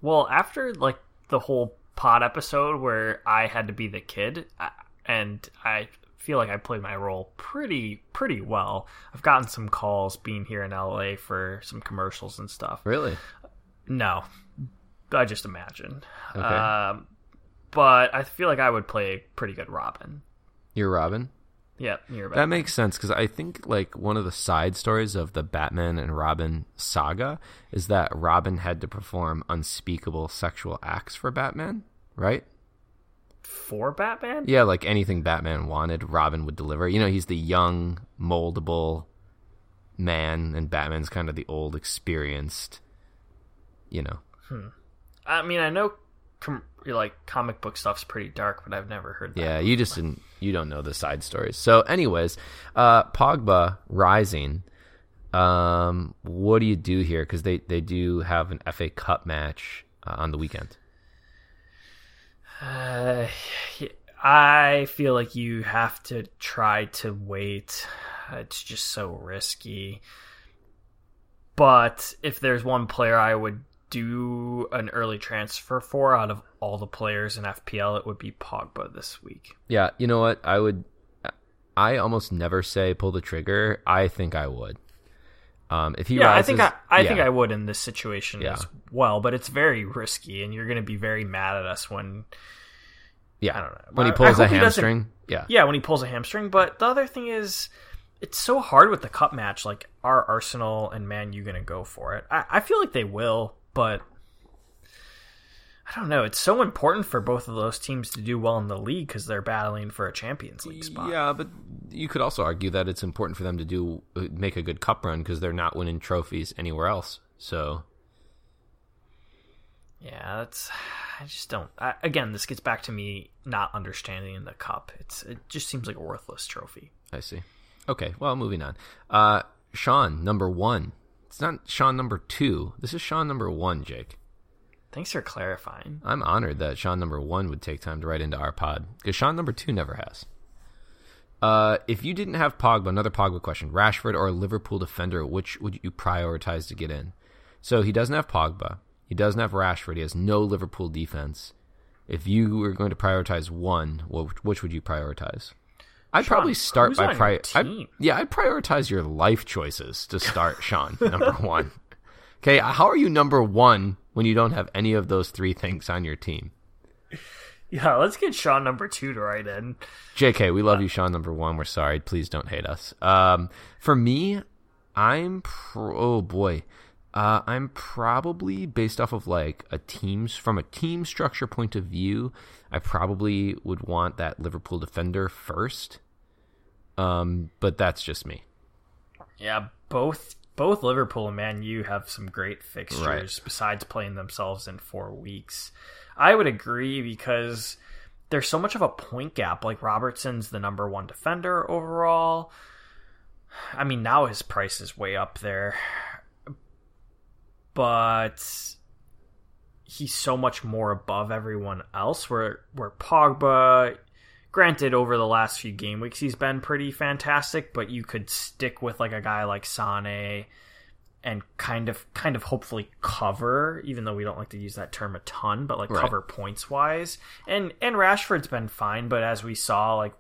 Well, after like the whole pod episode where I had to be the kid, and I feel like I played my role pretty pretty well. I've gotten some calls being here in LA for some commercials and stuff. Really? No, I just imagine. Okay. Um, but I feel like I would play a pretty good Robin. You're Robin. Yeah, that makes sense because I think like one of the side stories of the Batman and Robin saga is that Robin had to perform unspeakable sexual acts for Batman, right? For Batman? Yeah, like anything Batman wanted, Robin would deliver. You know, he's the young, moldable man, and Batman's kind of the old, experienced. You know. Hmm. I mean, I know com- like comic book stuff's pretty dark, but I've never heard that. Yeah, you just didn't. You don't know the side stories. So, anyways, uh, Pogba rising. Um, what do you do here? Because they they do have an FA Cup match uh, on the weekend. Uh, I feel like you have to try to wait. It's just so risky. But if there's one player I would do an early transfer for out of all the players in FPL, it would be Pogba this week. Yeah, you know what? I would. I almost never say pull the trigger. I think I would. Um, if he yeah, rises, I think I, I yeah. think I would in this situation Yeah. as well. But it's very risky, and you're going to be very mad at us when yeah I don't know. when he I- I pulls a hope he doesn't- hamstring. Yeah, yeah, when he pulls a hamstring. But the other thing is, it's so hard with the cup match. Like, are Arsenal and Man U going to go for it? I, I feel like they will, but I don't know. It's so important for both of those teams to do well in the league because they're battling for a Champions League spot. Yeah, but you could also argue that it's important for them to do uh, make a good cup run because they're not winning trophies anywhere else. So Yeah, that's. I just don't. I, again, this gets back to me not understanding the cup. It's it just seems like a worthless trophy. I see. Okay, well, moving on. Uh, Sean number one. It's not Sean number two. This is Sean number one, Jake. Thanks for clarifying. I'm honored that Sean number one would take time to write into our pod because Sean number two never has. Uh, if you didn't have Pogba, another Pogba question: Rashford or a Liverpool defender, which would you prioritize to get in? So he doesn't have Pogba. He doesn't have Rashford. He has no Liverpool defense. If you were going to prioritize one, which would you prioritize? I'd Sean, probably start by pri- I'd- yeah, I'd prioritize your life choices to start, Sean, number one. Okay, how are you number one when you don't have any of those three things on your team? Yeah, let's get Sean number two to write in. JK, we love you, Sean. Number one, we're sorry. Please don't hate us. Um, for me, I'm pro- oh boy, uh, I'm probably based off of like a team's from a team structure point of view. I probably would want that Liverpool defender first. Um, but that's just me. Yeah, both both Liverpool and Man U have some great fixtures Right. besides playing themselves in four weeks. I would agree because there's so much of a point gap. Like Robertson's the number one defender overall. I mean, now his price is way up there, but he's so much more above everyone else. Where where Pogba, granted, over the last few game weeks he's been pretty fantastic, but you could stick with like a guy like Sane and kind of kind of hopefully cover, even though we don't like to use that term a ton, but like Right. cover points wise. And and Rashford's been fine, but as we saw, like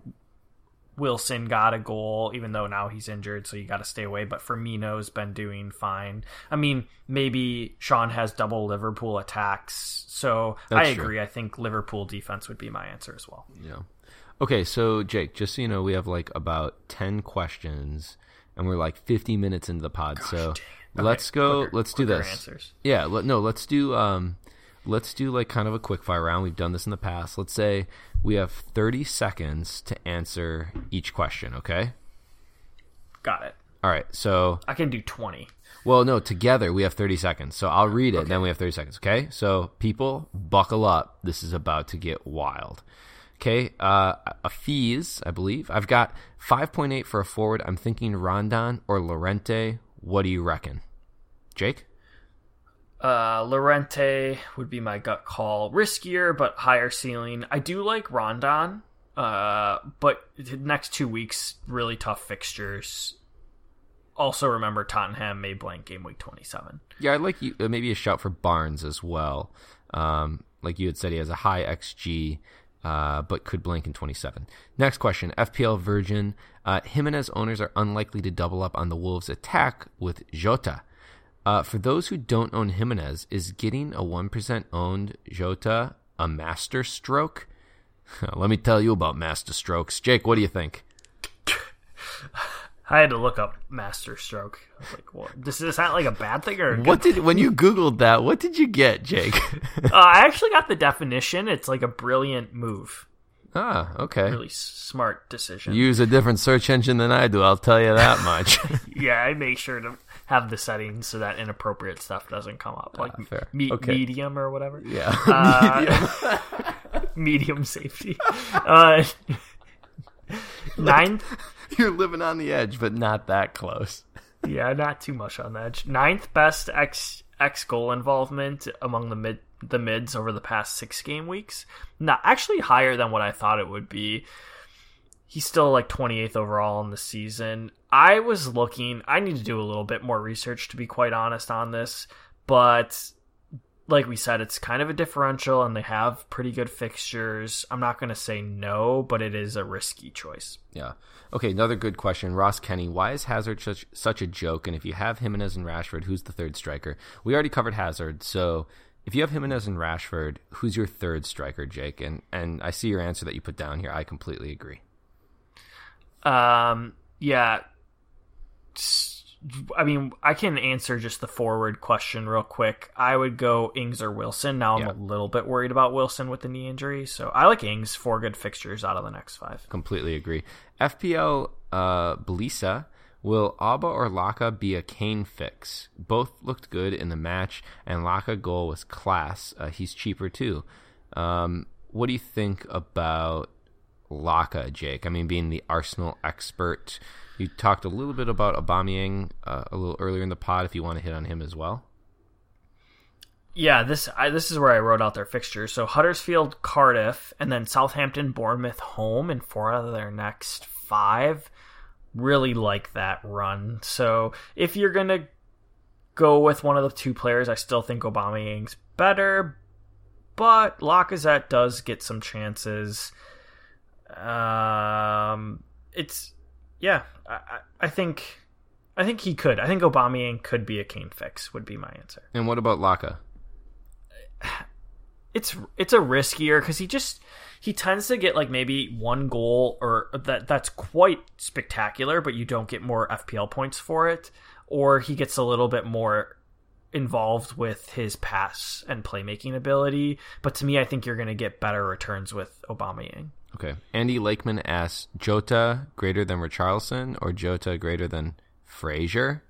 Wilson got a goal, even though now he's injured, so you got to stay away. But Firmino's been doing fine. I mean, maybe Sean has double Liverpool attacks, so That's I true. agree. I think Liverpool defense would be my answer as well. Yeah. Okay, so Jake, just so you know, we have like about ten questions, and we're like fifty minutes into the pod. so Okay, let's go. quicker- let's do this. Answers. Yeah, let, no, let's do um let's do like kind of a quick fire round. We've done this in the past. Let's say we have 30 seconds to answer each question, okay? Got it. All right. So, I can do twenty. well, no, together we have 30 seconds. So, I'll read it, then we have 30 seconds, okay? So, people, buckle up. This is about to get wild. Okay, uh, a fees, I believe. I've got 5.8 for a forward. I'm thinking Rondon or Llorente. What do you reckon? Jake? Uh, Llorente would be my gut call. Riskier, but higher ceiling. I do like Rondon, uh, but next two weeks, really tough fixtures. Also, remember Tottenham may blank game week 27. Yeah, I'd like you uh, maybe a shout for Barnes as well. Um, like you had said, he has a high XG, uh, but could blank in 27. Next question: FPL Virgin. Uh, Jimenez owners are unlikely to double up on the Wolves' attack with Jota. Uh, for those who don't own Jimenez, is getting a one percent owned Jota a master stroke? Let me tell you about master strokes, Jake. What do you think? I had to look up master stroke. I was like, what? Does this sound like a bad thing or a good What did when you Googled that? What did you get, Jake? Uh, I actually got the definition. It's like a brilliant move. ah, okay. Really smart decision. use a different search engine than I do. I'll tell you that much. yeah, I make sure to have the settings so that inappropriate stuff doesn't come up, like Ah, fair. me- Okay. medium or whatever. Yeah. Uh, medium safety. Uh, ninth, You're living on the edge, but not that close. yeah, not too much on the edge. Ninth best X X goal involvement among the mid the mids over the past six game weeks. Not actually higher than what I thought it would be. He's still like 28th overall in the season. I was looking. I need to do a little bit more research to be quite honest on this, but like we said, it's kind of a differential, and they have pretty good fixtures. I'm not going to say no, but it is a risky choice. Yeah. Okay, another good question. Ross Kenny, why is Hazard such, such a joke? And if you have Jimenez and Rashford, who's the third striker? We already covered Hazard, so if you have Jimenez and Rashford, who's your third striker, Jake? And and I see your answer that you put down here. I completely agree. Um, yeah. I mean, I can answer just the forward question real quick. I would go Ings or Wilson. Now I'm Yeah. a little bit worried about Wilson with the knee injury, so I like Ings. Four good fixtures out of the next five. Completely agree. FPL uh, Belisa, will Auba or Laca be a Kane fix? Both looked good in the match, and Laca goal was class. Uh, he's cheaper too. Um, what do you think about Laca, Jake? I mean, being the Arsenal expert, you talked a little bit about Aubameyang uh, a little earlier in the pod. If you want to hit on him as well. Yeah, this I, this is where I wrote out their fixtures. So Huddersfield, Cardiff, and then Southampton, Bournemouth home in four out of their next five. Really like that run. So if you're gonna go with one of the two players, I still think Aubameyang's better, but Lacazette does get some chances. Um, it's yeah, I, I- think I think he could. I think Aubameyang could be a Kane fix. Would be my answer And what about Laca? it's it's a riskier because he just he tends to get like maybe one goal or that that's quite spectacular, but you don't get more FPL points for it, or he gets a little bit more involved with his pass and playmaking ability. But to me, I think you're going to get better returns with Aubameyang. Okay. Andy Lakeman asks Jota greater than Richarlison or Jota greater than Fraser?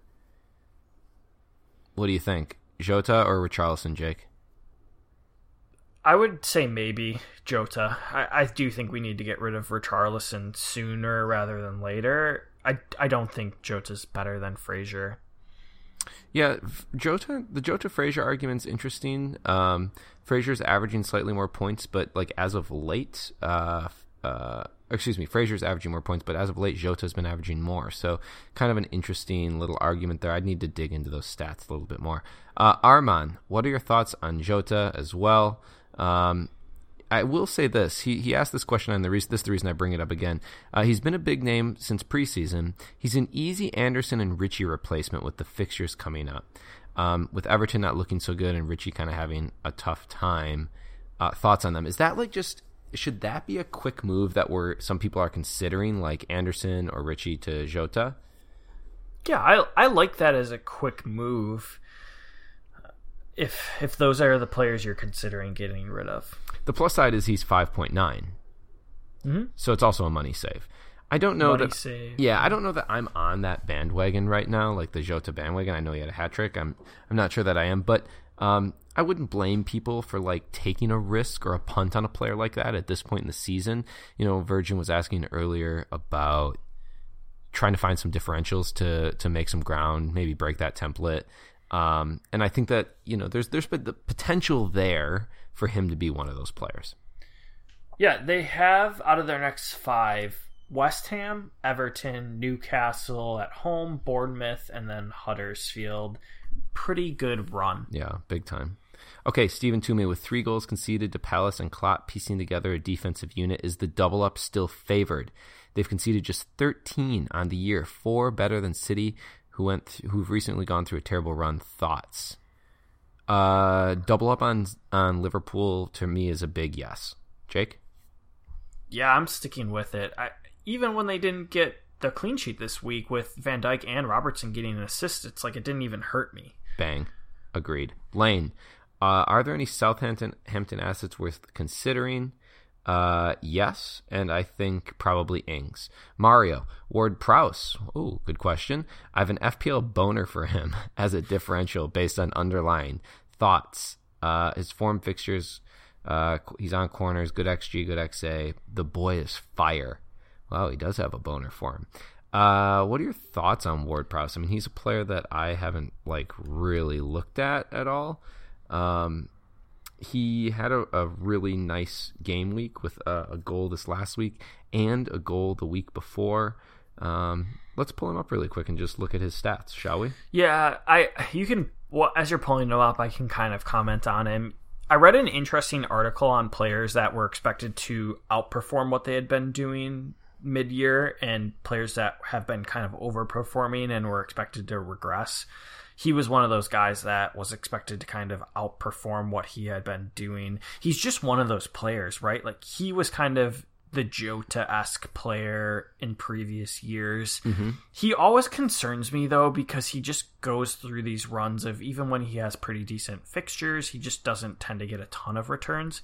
What do you think? Jota or Richarlison, Jake? I would say maybe Jota. I, I do think we need to get rid of Richarlison sooner rather than later. I, I don't think Jota's better than Fraser. Yeah, Jota. The Jota Fraser argument's interesting. Um, Fraser's averaging slightly more points, but like as of late, uh, uh, excuse me, Fraser's averaging more points, but as of late, Jota's been averaging more. So, kind of an interesting little argument there. I'd need to dig into those stats a little bit more. Uh, Arman, what are your thoughts on Jota as well? Um, I will say this. He he asked this question, and the reason this is the reason I bring it up again. Uh, he's been a big name since preseason. He's an easy Anderson and Richie replacement with the fixtures coming up. Um, with Everton not looking so good and Richie kind of having a tough time. Uh, thoughts on them? Is that like just should that be a quick move that we're some people are considering, like Anderson or Richie to Jota? Yeah, I I like that as a quick move. If if those are the players you're considering getting rid of, The plus side is he's five point Mhm. so it's also a money save. I don't know Money that. save. Yeah, I don't know that I'm on that bandwagon right now, like the Jota bandwagon. I know he had a hat trick. I'm I'm not sure that I am, but um, I wouldn't blame people for like taking a risk or a punt on a player like that at this point in the season. You know, Virgin was asking earlier about trying to find some differentials to to make some ground, maybe break that template. Um, and I think that you know there's there's the potential there for him to be one of those players. yeah, they have out of their next five: West Ham, Everton, Newcastle at home, Bournemouth, and then Huddersfield. Pretty good run. Yeah, big time. Okay, Stephen Toomey with three goals conceded to Palace and Klopp piecing together a defensive unit. Is the double up still favored? They've conceded just 13 on the year, four better than City, who went th- who've recently gone through a terrible run. Thoughts? Uh, double up on on Liverpool to me is a big yes. Jake? Yeah, I'm sticking with it. I, even when they didn't get the clean sheet this week with Van Dijk and Robertson getting an assist, it's like it didn't even hurt me. Bang. Agreed. Lane, uh, are there any Southampton Hampton assets worth considering? Uh, yes, and I think probably Ings. Mario, Ward Prowse. Oh, good question. I have an FPL boner for him as a differential based on underlying thoughts. Uh, his form fixtures, uh, he's on corners, good XG, good XA. The boy is fire. Wow, he does have a boner for him. Uh, what are your thoughts on Ward Prowse? I mean, he's a player that I haven't like really looked at at all. Um, he had a, a, really nice game week with a, a, goal this last week and a goal the week before. Um, let's pull him up really quick and just look at his stats, shall we? Yeah, I you can well as you're pulling him up, I can kind of comment on him. I read an interesting article on players that were expected to outperform what they had been doing mid-year and players that have been kind of overperforming and were expected to regress he was one of those guys that was expected to kind of outperform what he had been doing. He's just one of those players, right? Like he was kind of the Jota esque player in previous years. Mm-hmm. He always concerns me though because he just goes through these runs of even when he has pretty decent fixtures, he just doesn't tend to get a ton of returns.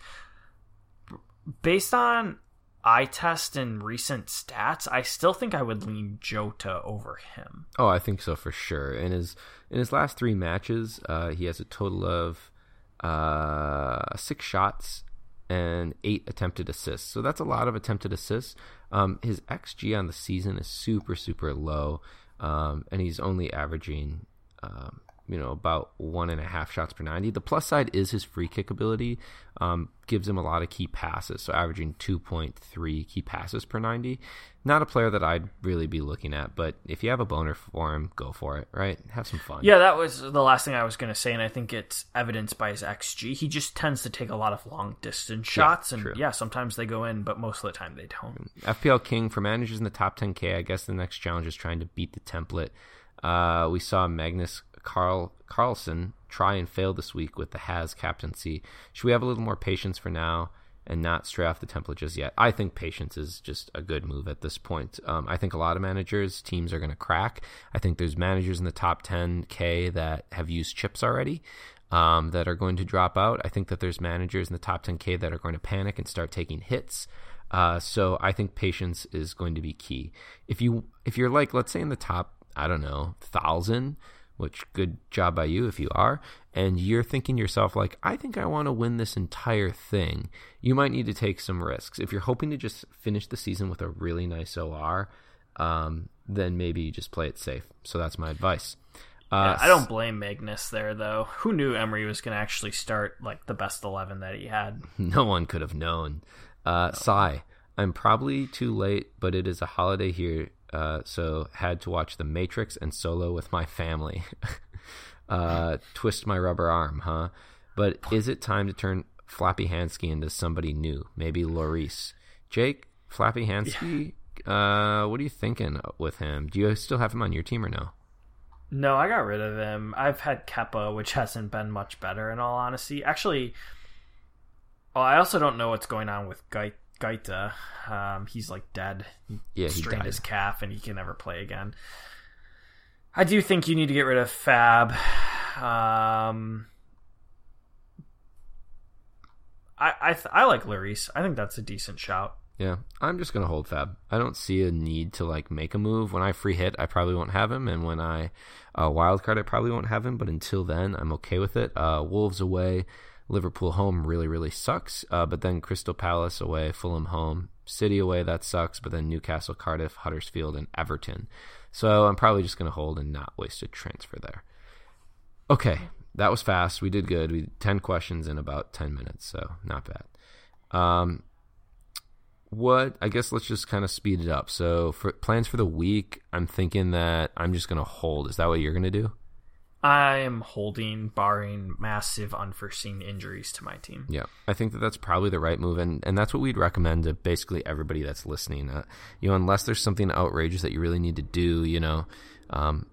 Based on eye test and recent stats, I still think I would lean Jota over him. Oh, I think so for sure. In his in his last three matches, uh, he has a total of uh, six shots and eight attempted assists. So that's a lot of attempted assists. Um, his xG on the season is super super low, um, and he's only averaging um, you know about one and a half shots per 90 the plus side is his free kick ability um, gives him a lot of key passes so averaging 2.3 key passes per 90 not a player that i'd really be looking at but if you have a boner for him go for it right? Have some fun. Yeah that was the last thing i was going to say and i think it's evidenced by his xg he just tends to take a lot of long distance shots yeah, and true. yeah sometimes they go in but most of the time they don't. Fpl king for managers in the top 10k i guess the next challenge is trying to beat the template. Uh, we saw Magnus Carl Carlsen try and fail this week with the has captaincy. Should we have a little more patience for now and not stray off the template just yet? I think patience is just a good move at this point. Um, I think a lot of managers, teams are going to crack. I think there's managers in the top 10K that have used chips already. Um, that are going to drop out. I think that there's managers in the top 10K that are going to panic and start taking hits. Uh, so I think patience is going to be key. If you if you're like let's say in the top I don't know thousand, which good job by you if you are, and you're thinking to yourself like, I think I want to win this entire thing, you might need to take some risks. If you're hoping to just finish the season with a really nice OR, um, then maybe you just play it safe. So that's my advice. Uh, yeah, I don't blame Magnus there though. Who knew Emery was going to actually start like the best eleven that he had? No one could have known. Uh, no. Sigh. I'm probably too late, but it is a holiday here uh, so had to watch The Matrix and Solo with my family. uh, twist my rubber arm, huh? But is it time to turn Flappy Hansky into somebody new? Maybe Lloris. Jake, Flappy Hansky, yeah. uh, what are you thinking with him? Do you still have him on your team or no? No, I got rid of him. I've had Kepa, which hasn't been much better in all honesty. Actually, well, I also don't know what's going on with Gait Guaita. Um, he's like dead. He yeah, he strained died. his calf and he can never play again. I do think you need to get rid of Fab. Um, I I, th- I like Lloris. I think that's a decent shout. Yeah, I'm just gonna hold Fab. I don't see a need to like make a move. When I free hit, I probably won't have him, and when I uh, wild card, I probably won't have him. But until then, I'm okay with it. Uh, Wolves away. Liverpool home really, really sucks. Uh, but then Crystal Palace away, Fulham home, City away, that sucks. But then Newcastle, Cardiff, Huddersfield, and Everton. So I'm probably just going to hold and not waste a transfer there. Okay, that was fast. We did good. We did 10 questions in about 10 minutes, so not bad. Um, what I guess let's just kind of speed it up. So for plans for the week, I'm thinking that I'm just going to hold. Is that what you're going to do? I am holding, barring massive unforeseen injuries to my team. Yeah, I think that that's probably the right move, and and that's what we'd recommend to basically everybody that's listening. Uh, you know, unless there's something outrageous that you really need to do, you know, um,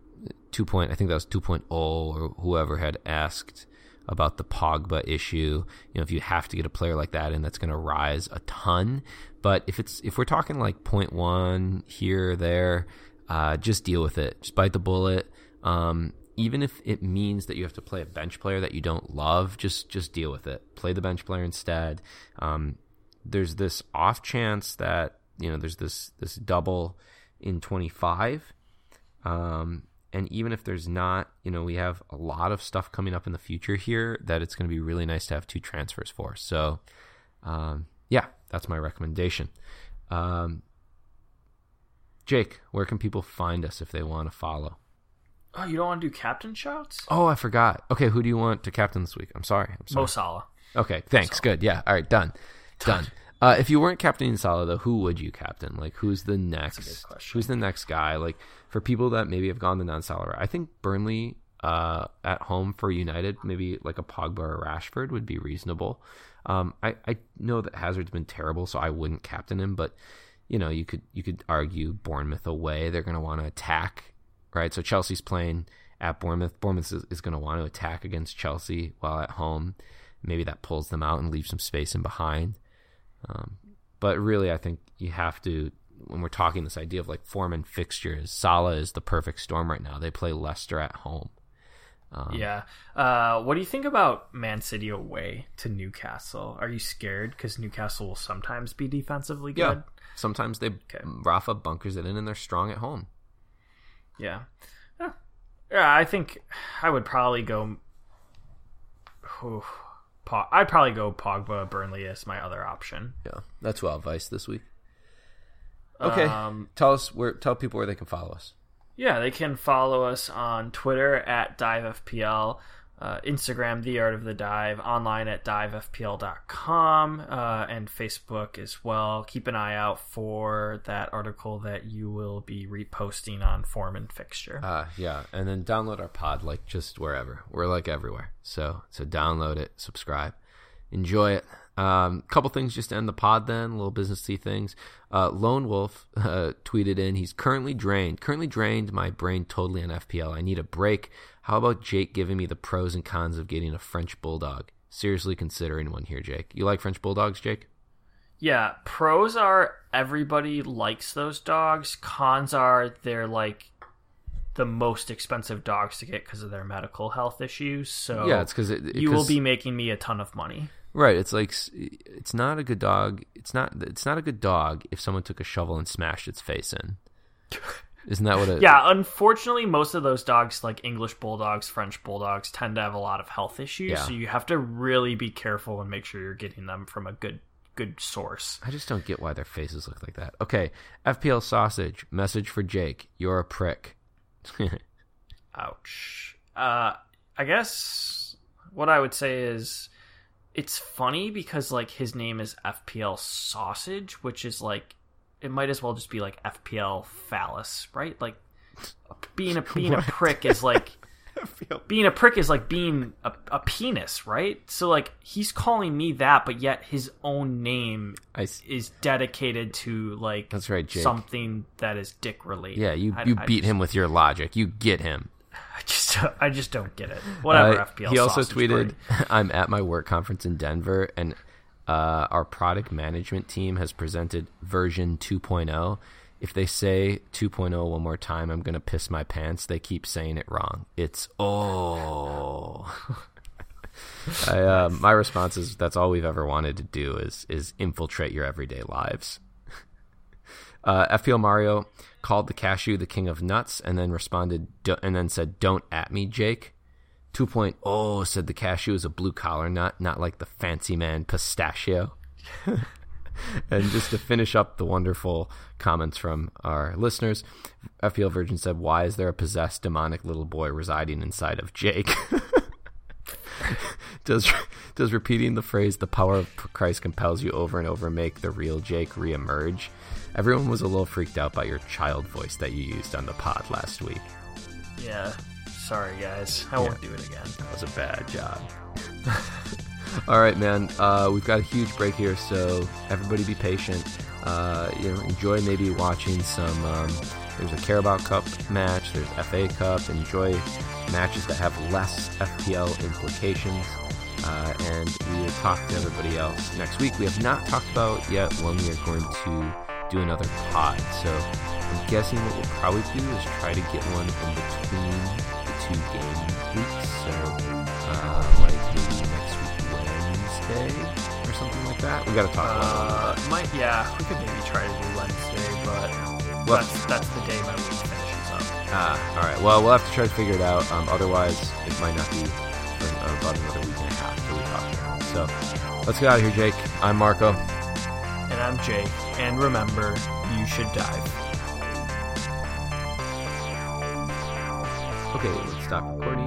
two point. I think that was 2.0 or whoever had asked about the Pogba issue. You know, if you have to get a player like that and that's going to rise a ton. But if it's if we're talking like point one here or there, uh, just deal with it. Just bite the bullet. Um, even if it means that you have to play a bench player that you don't love, just just deal with it. Play the bench player instead. Um, there's this off chance that you know there's this this double in 25. Um, and even if there's not, you know, we have a lot of stuff coming up in the future here that it's going to be really nice to have two transfers for. So, um, yeah, that's my recommendation. Um, Jake, where can people find us if they want to follow? Oh, you don't want to do captain shouts? Oh, I forgot. Okay, who do you want to captain this week? I'm sorry. I'm sorry. Mo Salah. Okay, thanks. Good. Yeah. All right, done. Done. Uh, if you weren't captaining Salah, though, who would you captain? Like, who's the next? Who's the next guy? Like, for people that maybe have gone the non-Salah route, I think Burnley uh, at home for United, maybe like a Pogba or Rashford would be reasonable. Um, I, I know that Hazard's been terrible, so I wouldn't captain him. But you know, you could you could argue Bournemouth away, they're going to want to attack, right? So Chelsea's playing at Bournemouth. Bournemouth is, is going to want to attack against Chelsea while at home. Maybe that pulls them out and leaves some space in behind. Um, but really, I think you have to when we're talking this idea of like form and fixtures. Salah is the perfect storm right now. They play Leicester at home. Um, yeah. Uh, what do you think about Man City away to Newcastle? Are you scared because Newcastle will sometimes be defensively good? Yeah. Sometimes they okay. Rafa bunkers it in and they're strong at home. Yeah. Yeah. I think I would probably go. I'd probably go Pogba, Burnley as my other option. Yeah, that's well advice this week. Okay, um, tell us where. Tell people where they can follow us. Yeah, they can follow us on Twitter at DiveFPL, uh, Instagram, The Art of the Dive, online at divefpl.com, uh, and Facebook as well. Keep an eye out for that article that you will be reposting on Form and Fixture. Uh, yeah, and then download our pod like just wherever. We're like everywhere. So so download it, subscribe, enjoy it. Um, couple things just to end the pod then, little businessy things. Uh, Lone Wolf uh, tweeted in, he's currently drained, currently drained my brain totally on FPL. I need a break. How about Jake giving me the pros and cons of getting a French Bulldog? Seriously considering one here, Jake. You like French Bulldogs, Jake? Yeah, pros are everybody likes those dogs. Cons are they're like the most expensive dogs to get because of their medical health issues. So yeah, it's because it, you will be making me a ton of money. Right. It's like it's not a good dog. It's not. It's not a good dog if someone took a shovel and smashed its face in. Isn't that what it? yeah. Unfortunately, most of those dogs, like English bulldogs, French bulldogs, tend to have a lot of health issues. Yeah. So you have to really be careful and make sure you're getting them from a good good source. I just don't get why their faces look like that. Okay, FPL sausage message for Jake. You're a prick. Ouch. Uh, I guess what I would say is it's funny because like his name is FPL Sausage, which is like it might as well just be like FPL Phallus, right? Like being a being a prick is like being a prick is like being a, a, penis, right? So like he's calling me that, but yet his own name is dedicated to like that's right, Jake. something that is dick related. Yeah, you you I, beat I just, him with your logic. You get him. I just I just don't get it. Whatever. Uh, FPL. He also tweeted, "I'm at my work conference in Denver, and uh, our product management team has presented version 2.0. If they say 2.0 one more time, I'm gonna piss my pants. They keep saying it wrong. It's oh." I, uh, my response is that's all we've ever wanted to do is is infiltrate your everyday lives. Uh, FPL Mario called the cashew the king of nuts, and then responded and then said, "Don't at me, Jake." 2.0 said the cashew is a blue collar nut, not like the fancy man pistachio. and just to finish up the wonderful comments from our listeners, FPL Virgin said, "Why is there a possessed demonic little boy residing inside of Jake?" does does repeating the phrase "the power of Christ compels you" over and over make the real Jake reemerge? Everyone was a little freaked out by your child voice that you used on the pod last week. Yeah, sorry guys, I won't do it again. That was a bad job. All right, man. Uh, we've got a huge break here, so everybody be patient. Uh, you know, enjoy maybe watching some. Um, there's a Carabao Cup match. There's FA Cup. Enjoy matches that have less FPL implications. Uh, and we will talk to everybody else next week. We have not talked about yet when we are going to do another pod. So I'm guessing what we'll probably do is try to get one in between two game weeks. So, uh, like maybe next week Wednesday or something like that. We got to talk about Uh, might yeah, we could maybe try to do Wednesday, but Well- that's that's the day my week finishes up. Ah, all right. Well, we'll have to try to figure it out. Um, otherwise, it might not be for uh, about another week and a half till we talk. So, let's get out of here, Jake. I'm Marco. And I'm Jake, and remember, you should dive. Okay, let's stop recording. Three,